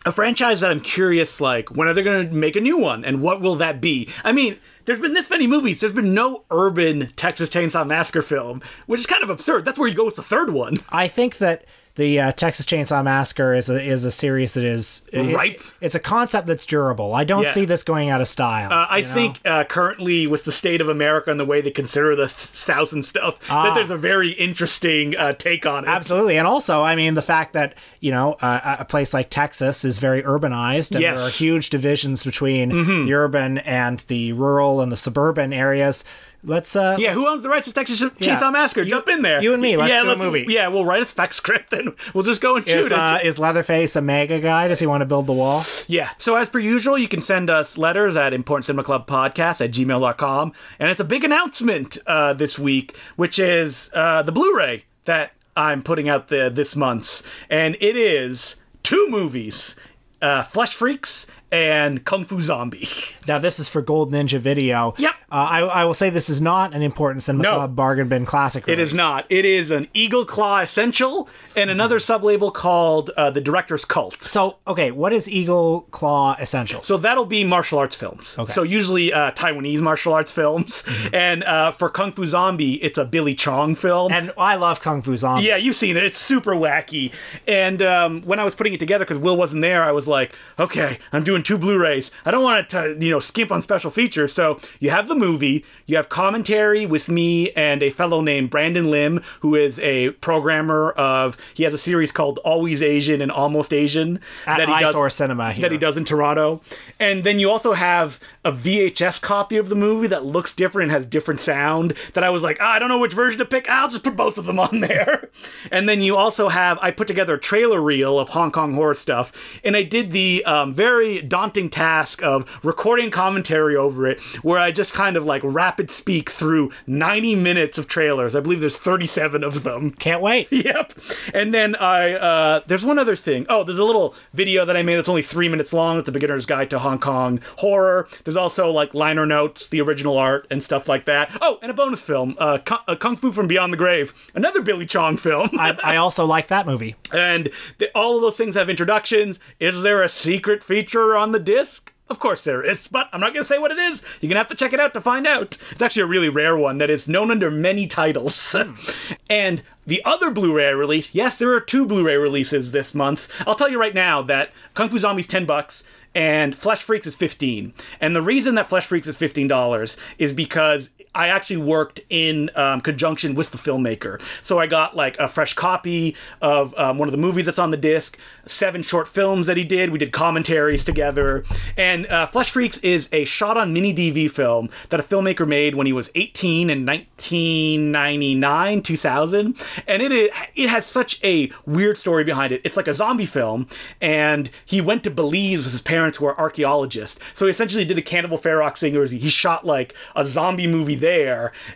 a franchise that I'm curious, like, when are they going to make a new one, and what will that be? I mean, there's been this many movies. There's been no urban Texas Chainsaw Massacre film, which is kind of absurd. That's where you go with the third one. I think that the uh, Texas Chainsaw Massacre is a, is a series that is it- Ripe. it's a concept that's durable. I don't Yeah. see this going out of style. Uh, I know? think uh, currently, with the state of America and the way they consider the South and stuff, Ah. that there's a very interesting uh, take on it. Absolutely, and also, I mean, the fact that you know uh, a place like Texas is very urbanized, and Yes. Mm-hmm. there are huge divisions between the urban and the rural and the suburban areas. Let's uh, Yeah, who owns the rights to Texas Chainsaw Massacre? You- Jump in there. you and me, let's yeah, do a movie. Yeah, we'll write a spec script and we'll just go and shoot is it. uh, is Leatherface a mega guy? Does he want to build the wall? Yeah. So as per usual, you can send us letters at Important Cinema Club Podcast at gmail.com. And it's a big announcement uh, this week, which is uh, the Blu-ray that I'm putting out the, this month's. And it is two movies, uh, Flesh Freaks and Kung Fu Zombie. Now this is for Gold Ninja Video. Yep. Uh, I, I will say this is not an important Cinema No. Club bargain bin classic. It is not. It is an Eagle Claw Essential and another sublabel called uh, The Director's Cult. So, okay, what is Eagle Claw Essential? So that'll be martial arts films. So usually uh, Taiwanese martial arts films. And uh, for Kung Fu Zombie, it's a Billy Chong film. and I love Kung Fu Zombie. Yeah, you've seen it. It's super wacky. And um, when I was putting it together, because Will wasn't there, I was like, okay, I'm doing two Blu-rays. I don't want to, you know, skimp on special features. So you have the movie, you have commentary with me and a fellow named Brandon Lim, who is a programmer of. He has a series called Always Asian and Almost Asian At that he does Cinema here. that he does in Toronto. And then you also have a VHS copy of the movie that looks different and has different sound. That I was like, ah, I don't know which version to pick. I'll just put both of them on there. And then you also have I put together a trailer reel of Hong Kong horror stuff, and I did the um, very daunting task of recording commentary over it, where I just kind of like rapid speak through 90 minutes of trailers. I believe there's 37 of them. Can't wait. Yep. And then I uh, there's one other thing. Oh, there's a little video that I made that's only three minutes long. It's a beginner's guide to Hong Kong horror. There's also like liner notes, the original art, and stuff like that. Oh, and a bonus film, uh, Kung, uh, Kung Fu from Beyond the Grave, another Billy Chong film. I, I also like that movie. and the, all of those things have introductions. Is there a secret feature on the disc? Of course there is, but I'm not going to say what it is. You're going to have to check it out to find out. It's actually a really rare one that is known under many titles. and the other Blu-ray release, yes, there are two Blu-ray releases this month. I'll tell you right now that Kung Fu Zombies 10 bucks and Flesh Freaks is 15. And the reason that Flesh Freaks is $15 is because I actually worked in um, conjunction with the filmmaker. So I got like a fresh copy of um, one of the movies that's on the disc, seven short films that he did. We did commentaries together. And uh, Flesh Freaks is a shot on mini DV film that a filmmaker made when he was 18 in 1999, 2000. And it, it has such a weird story behind it. It's like a zombie film, and he went to Belize with his parents who are archaeologists. So he essentially did a Cannibal Ferox thing where he shot like a zombie movie there,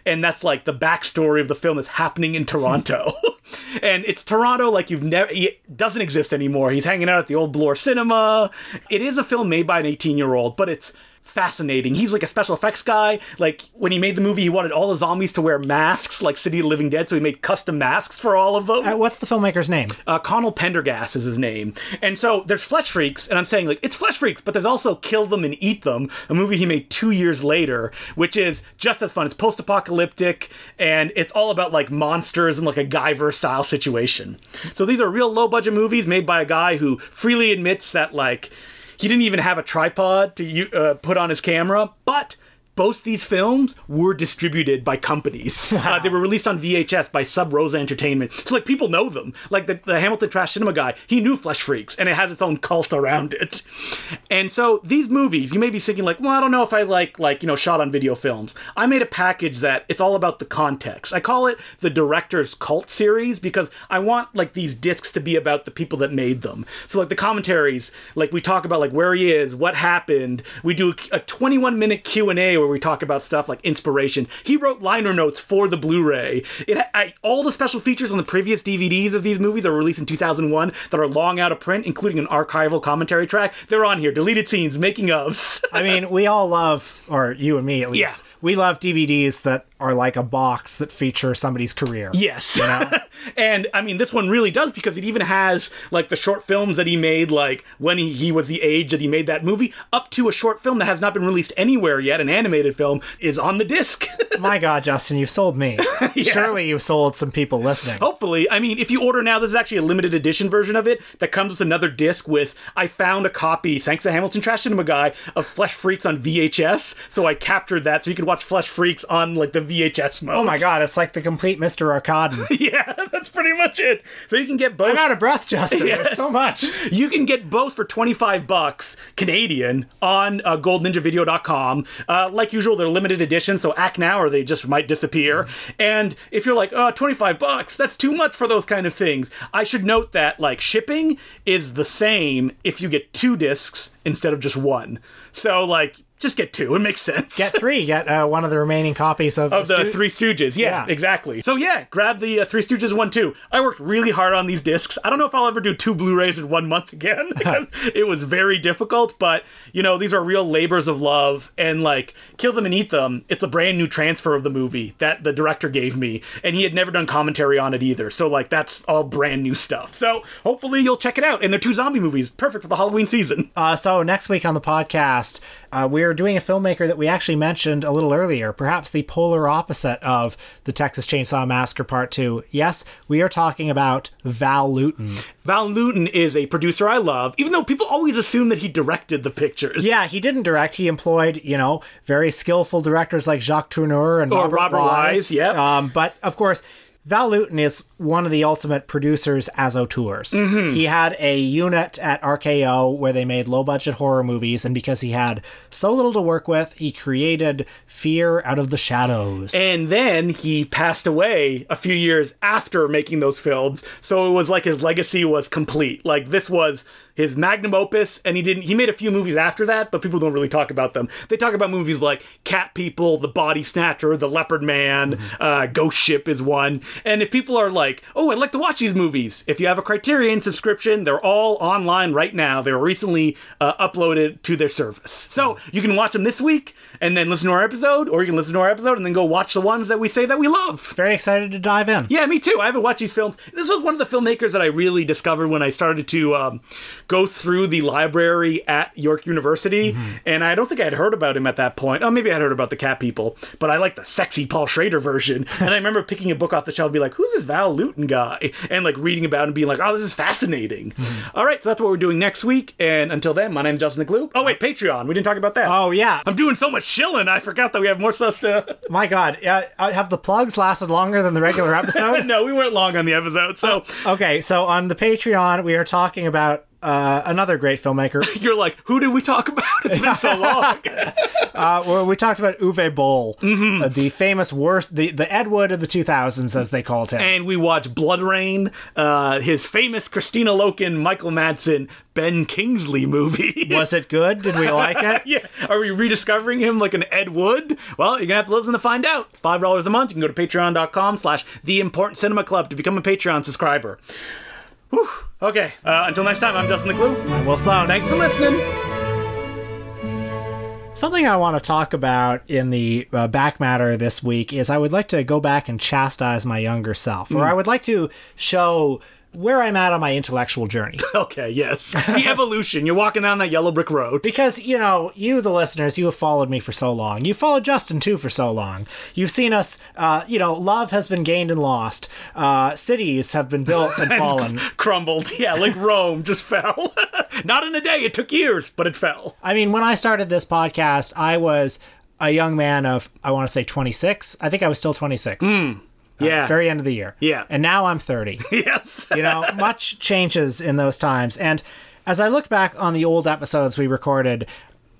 and that's like the backstory of the film that's happening in Toronto. and it's Toronto like you've never, it doesn't exist anymore. He's hanging out at the old Bloor Cinema. It is a film made by an 18 year old, but it's fascinating. He's like a special effects guy. Like when he made the movie, he wanted all the zombies to wear masks like City of the Living Dead, so he made custom masks for all of them. Uh, what's the filmmaker's name? Uh, Connell Pendergast is his name. And so there's Flesh Freaks, and I'm saying, like, it's Flesh Freaks, but there's also Kill Them and Eat Them, a movie he made two years later, which is just as fun. It's post apocalyptic, and it's all about, like, monsters and, like, a Guyver style situation. So these are real low budget movies made by a guy who freely admits that, like, he didn't even have a tripod to uh, put on his camera, but both these films were distributed by companies. Uh, they were released on VHS by Sub Rosa Entertainment. So, like, people know them. Like, the, the Hamilton Trash Cinema guy, he knew Flesh Freaks, and it has its own cult around it. And so, these movies, you may be thinking, like, well, I don't know if I like, like, you know, shot on video films. I made a package that it's all about the context. I call it the Director's Cult Series because I want, like, these discs to be about the people that made them. So, like, the commentaries, like, we talk about, like, where he is, what happened. We do a 21 minute Q&A where we talk about stuff like inspiration. He wrote liner notes for the Blu-ray. It I, all the special features on the previous DVDs of these movies that were released in 2001 that are long out of print, including an archival commentary track. They're on here. Deleted scenes, making ofs. I mean, we all love, or you and me at least, Yeah. we love DVDs that are like a box that feature somebody's career. Yes. and I mean, this one really does because it even has like the short films that he made, like when he, he was the age that he made that movie, up to a short film that has not been released anywhere yet, an animated film, is on the disc. My God, Justin, you've sold me. Surely you've sold some people listening. Hopefully, I mean, if you order now, this is actually a limited edition version of it that comes with another disc. With I found a copy, thanks to Hamilton Trash Cinema Guy, of Flesh Freaks on VHS, so I captured that so you can watch Flesh Freaks on like the VHS mode. Oh my God, it's like the complete Mr. Arkadin. Yeah, that's pretty much it. So you can get both. I'm out of breath, Justin. Yeah. There's so much. You can get both for 25 bucks Canadian on uh, goldninjavideo.com. Uh, like usual, they're limited edition, so act now or they just might disappear. And if you're like, oh, 25 bucks, that's too much for those kind of things. I should note that like shipping is the same if you get two discs instead of just one. So like just get two. It makes sense. Get three. Get uh, one of the remaining copies of, of the Three Stooges. Yeah, Yeah. exactly. So yeah, grab the uh, Three Stooges one too. I worked really hard on these discs. I don't know if I'll ever do two Blu-rays in one month again because it was very difficult. But you know, these are real labors of love, and like Kill Them and Eat Them. It's a brand new transfer of the movie that the director gave me, and he had never done commentary on it either. So like that's all brand new stuff. So hopefully you'll check it out. And they're two zombie movies, perfect for the Halloween season. Uh, so next week on the podcast, uh, we're doing a filmmaker that we actually mentioned a little earlier, perhaps the polar opposite of the Texas Chainsaw Massacre Part Two. Yes, we are talking about Val Lewton. Val Lewton is a producer I love, even though people always assume that he directed the pictures. Yeah, he didn't direct. He employed, you know, very skillful directors like Jacques Tourneur and Or Robert, Robert Wise. Wise, yep. Um, but of course, Val Lewton is one of the ultimate producers as auteurs. Mm-hmm. He had a unit at RKO where they made low budget horror movies, and because he had so little to work with, he created Fear Out of the Shadows. And then he passed away a few years after making those films, so it was like his legacy was complete. Like this was his magnum opus, and he didn't. He made a few movies after that, but people don't really talk about them. They talk about movies like Cat People, The Body Snatcher, The Leopard Man, uh, Ghost Ship is one. And if people are like, "Oh, I'd like to watch these movies," if you have a Criterion subscription, they're all online right now. They were recently uh, uploaded to their service, so you can watch them this week and then listen to our episode, or you can listen to our episode and then go watch the ones that we say that we love. Very excited to dive in. Yeah, me too. I haven't watched these films. This was one of the filmmakers that I really discovered when I started to um, go through the library at York University, and I don't think I had heard about him at that point. Oh, maybe I had heard about the Cat People, but I like the sexy Paul Schrader version. and I remember picking a book off the shelf and be like, "Who's this Val Lewton guy?" and like reading about and being like, "Oh, this is fascinating." All right, so that's what we're doing next week. And until then, my name's Justin Decloux. Oh wait, Patreon. We didn't talk about that. Oh yeah, I'm doing so much shilling. I forgot that we have more stuff to. my God! Uh, uh, have the plugs lasted longer than the regular episode? no, we weren't long on the episode, so. Okay, so on the Patreon, we are talking about uh, another great filmmaker. You're like, who did we talk about? It's been so long. Uh, where we talked about Uwe Boll, Mm-hmm. uh, the famous worst, the, the Ed Wood of the 2000s, as they called him. and we watched BloodRayne, uh, his famous Kristanna Loken, Michael Madsen, Ben Kingsley movie. Was it good? Did we like it? yeah. Are we rediscovering him like an Ed Wood? Well, you're gonna have to listen to find out. Five dollars a month. You can go to patreon.com slash the important cinema club to become a Patreon subscriber. Whew. Okay. Uh, until next time, I'm Justin Decloux. I'm Will Sloan. Thanks for listening. Something I want to talk about in the uh, back matter this week is I would like to go back and chastise my younger self, Hmm. or I would like to show where I'm at on my intellectual journey. Okay, yes. The evolution. You're walking down that yellow brick road. Because, you know, you, the listeners, you have followed me for so long. You followed Justin, too, for so long. You've seen us, uh, you know, love has been gained and lost. Uh, cities have been built and fallen. crumbled. Yeah, like Rome just fell. Not in a day. It took years, but it fell. I mean, when I started this podcast, I was a young man of, I want to say 26. I think I was still 26. Uh, yeah. Very end of the year. Yeah. And now I'm 30. yes. you know, much changes in those times. And as I look back on the old episodes we recorded,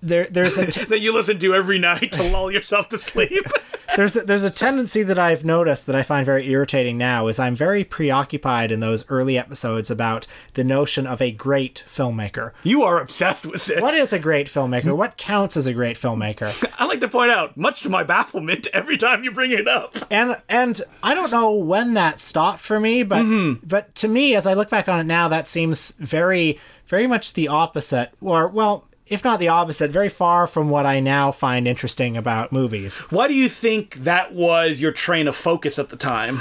there there's a t- that you listen to every night to lull yourself to sleep. there's a, there's a tendency that I've noticed that I find very irritating now is I'm very preoccupied in those early episodes about the notion of a great filmmaker. you are obsessed with it. What is a great filmmaker? What counts as a great filmmaker? I like to point out, much to my bafflement, every time you bring it up. and and I don't know when that stopped for me, but mm-hmm. but to me, as I look back on it now, that seems very very much the opposite, or well, if not the opposite, very far from what I now find interesting about movies. Why do you think that was your train of focus at the time?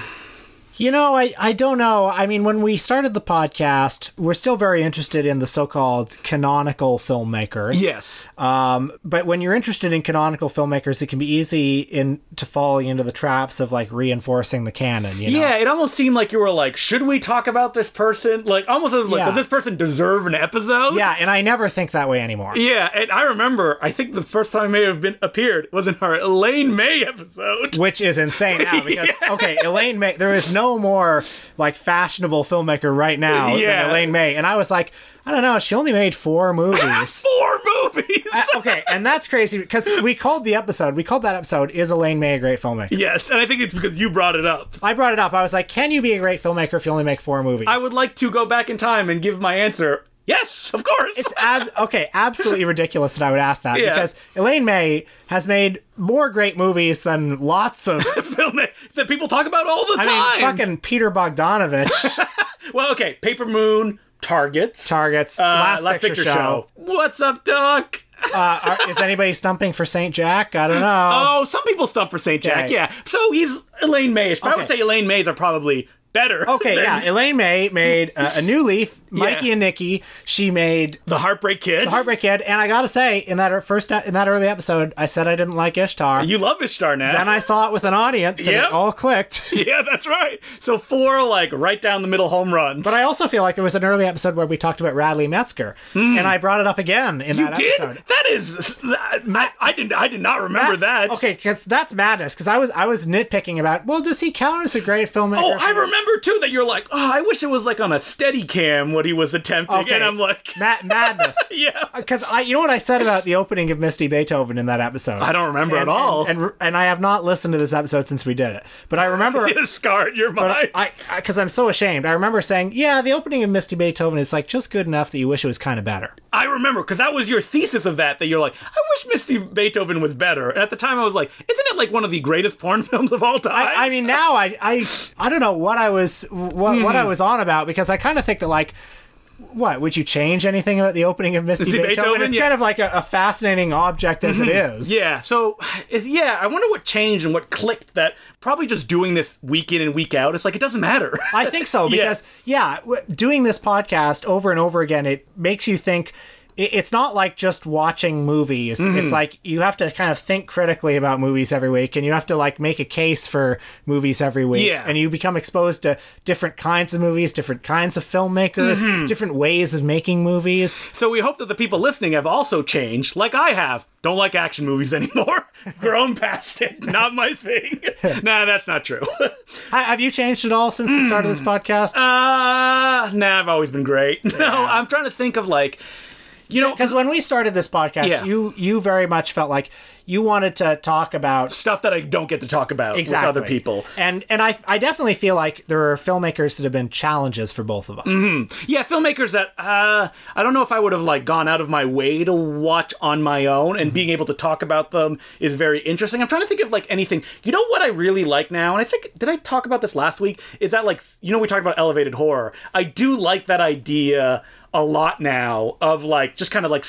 You know, I, I don't know. I mean, when we started the podcast, we're still very interested in the so called canonical filmmakers. Yes. Um, but when you're interested in canonical filmmakers, it can be easy in to fall into the traps of like reinforcing the canon. You know? Yeah, it almost seemed like you were like, should we talk about this person? Like, almost like, Yeah. does this person deserve an episode? Yeah, and I never think that way anymore. Yeah, and I remember, I think the first time I may have been appeared was in our Elaine May episode. Which is insane now because okay, Elaine May. There is no more like fashionable filmmaker right now Yeah. than Elaine May, and I was like, I don't know, she only made four movies. Four movies! Uh, okay, and that's crazy because we called the episode. We called that episode "Is Elaine May a great filmmaker?" yes, and I think it's because you brought it up. I brought it up. I was like, "Can you be a great filmmaker if you only make four movies?" I would like to go back in time and give my answer Yes, of course. It's abs- okay, absolutely ridiculous that I would ask that Yeah. because Elaine May has made more great movies than lots of. film that, people talk about all the I time. mean, fucking Peter Bogdanovich, Well, okay, Paper Moon, Targets, Targets, uh, Last, Picture, Show. What's up, Doc? Uh, are, is anybody stumping for Saint Jack? I don't know. Oh, some people stump for Saint Jack. Okay. Yeah, so he's Elaine Mays. But I would say Elaine Mays are probably better. Okay, than yeah. Elaine May made uh, a new leaf. Mikey Yeah. and Nicky. She made the Heartbreak Kid. The Heartbreak Kid, and I gotta say, in that er, first in that early episode, I said I didn't like Ishtar. you love Ishtar now. then I saw it with an audience, and Yep. it all clicked. yeah, that's right. So four like right down the middle home runs. But I also feel like there was an early episode where we talked about Radley Metzger, hmm. and I brought it up again in you that did. episode. That is. I, I didn't. I did not remember that. Okay, because that's madness. Because I was I was nitpicking about. Well, does he count as a great filmmaker? Oh, I remember too that you're like, oh, I wish it was like on a steady cam what he was attempting, Okay. and I'm like, Ma- madness. yeah, Because I, you know what I said about the opening of Misty Beethoven in that episode. I don't remember and, at all. and, and and I have not listened to this episode since we did it. But I remember it scarred your mind. I because I'm so ashamed. I remember saying, "Yeah, the opening of Misty Beethoven is like just good enough that you wish it was kind of better." I remember because that was your thesis of that. That you're like, I wish Misty Beethoven was better. And at the time, I was like, isn't it like one of the greatest porn films of all time? I, I mean, now I, I I don't know what I was what what Hmm. I was on about because I kind of think that like. What would you change anything about the opening of Misty Beethoven? Beethoven, It's yeah. Mm-hmm. kind of like a, a fascinating object as it is. yeah. So, yeah, I wonder what changed and what clicked. That probably just doing this week in and week out. It's like it doesn't matter. I think so because yeah, w- doing this podcast over and over again, it makes you think. It's not like just watching movies. Mm-hmm. It's like you have to kind of think critically about movies every week, and you have to like make a case for movies every week. Yeah. and you become exposed to different kinds of movies, different kinds of filmmakers, Mm-hmm. different ways of making movies. So we hope that the people listening have also changed, like I have. Don't like action movies anymore. Grown past it. Not my thing. nah, that's not true. Have you changed at all since the start of this podcast? uh, nah, I've always been great. No, I'm trying to think of like, you know, Because when we started this podcast, Yeah. you you very much felt like you wanted to talk about stuff that I don't get to talk about exactly with other people. and and I I definitely feel like there are filmmakers that have been challenges for both of us. Yeah, filmmakers that uh, I don't know if I would have like gone out of my way to watch on my own, and being able to talk about them is very interesting. I'm trying to think of like anything. You know what I really like now, and I think did I talk about this last week? Is that like you know we talked about elevated horror. I do like that idea a lot now of like just kind of like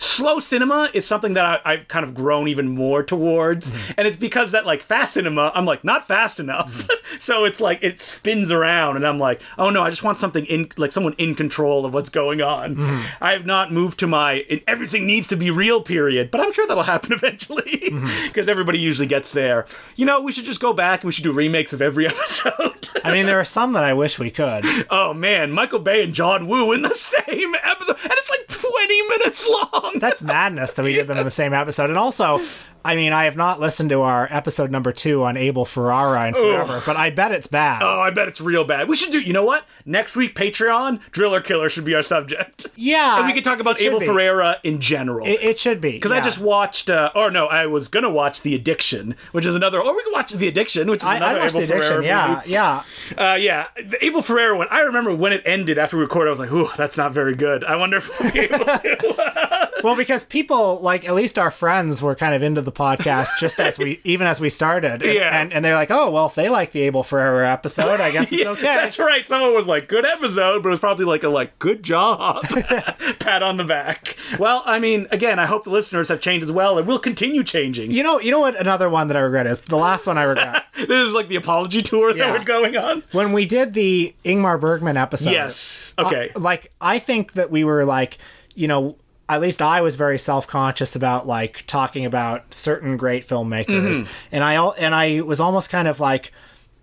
slow cinema is something that I, I've kind of grown even more towards, mm-hmm. and it's because that like fast cinema I'm like not fast enough, mm-hmm. so it's like it spins around, and I'm like oh no I just want something in like someone in control of what's going on. Mm-hmm. I have not moved to my everything needs to be real period, but I'm sure that'll happen eventually because everybody usually gets there. You know we should just go back and we should do remakes of every episode. I mean, there are some that I wish we could. oh man, Michael Bay and John Woo in the same episode, and it's like 20 minutes long. That's madness that we did them in the same episode. And also, I mean, I have not listened to our episode number two on Abel Ferrara in forever, but I bet it's bad. Oh, I bet it's real bad. We should do. You know what? Next week, Patreon Driller Killer should be our subject. yeah, and we can talk about Abel be. Ferrara in general. It, it should be because I just watched, uh, or no, I was gonna watch The Addiction, which is another. Or we can watch The Addiction, which is I, another I Abel the addiction. Ferrara Yeah, movie. yeah. Uh, yeah, the Abel Ferrara one. I remember when it ended after we recorded. I was like, "Ooh, that's not very good." I wonder if we'll be able to. Well, because people like at least our friends were kind of into the podcast just as we even as we started. And, Yeah. and and they're like, oh well, if they like the Abel Ferrara episode, I guess it's Yeah, okay. That's right. Someone was like, "Good episode," but it was probably like a like, "Good job," pat on the back. Well, I mean, again, I hope the listeners have changed as well, and will continue changing. You know, you know what? Another one that I regret is the last one I regret. This is like the apology tour that Yeah. we're going on. when we did the Ingmar Bergman episode. Yes. Okay. uh, like I think that we were like, you know, at least I was very self-conscious about like talking about certain great filmmakers, Mm-hmm. and I and I was almost kind of like.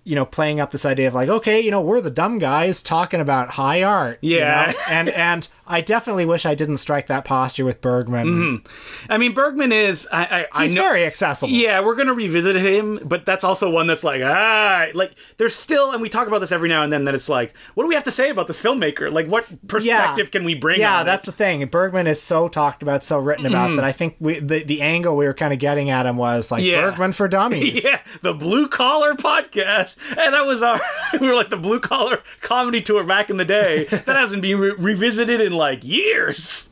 You know, playing up this idea of like, okay, you know, we're the dumb guys talking about high art. you Yeah. know? and and I definitely wish I didn't strike that posture with Bergman. I mean, Bergman is. I. I, I He's know. very accessible. Yeah, we're gonna revisit him, but that's also one that's like, ah, like there's still, and we talk about this every now and then. That it's like, what do we have to say about this filmmaker? Like, what perspective can we bring? Yeah, that's it? the thing. Bergman is so talked about, so written about that I think we the, the angle we were kind of getting at him was like Yeah. Bergman for dummies. Yeah, the blue collar podcast, and that was our. we were like the blue collar comedy tour back in the day. That hasn't been re- revisited in like years.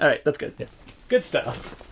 All right, that's good. Good stuff.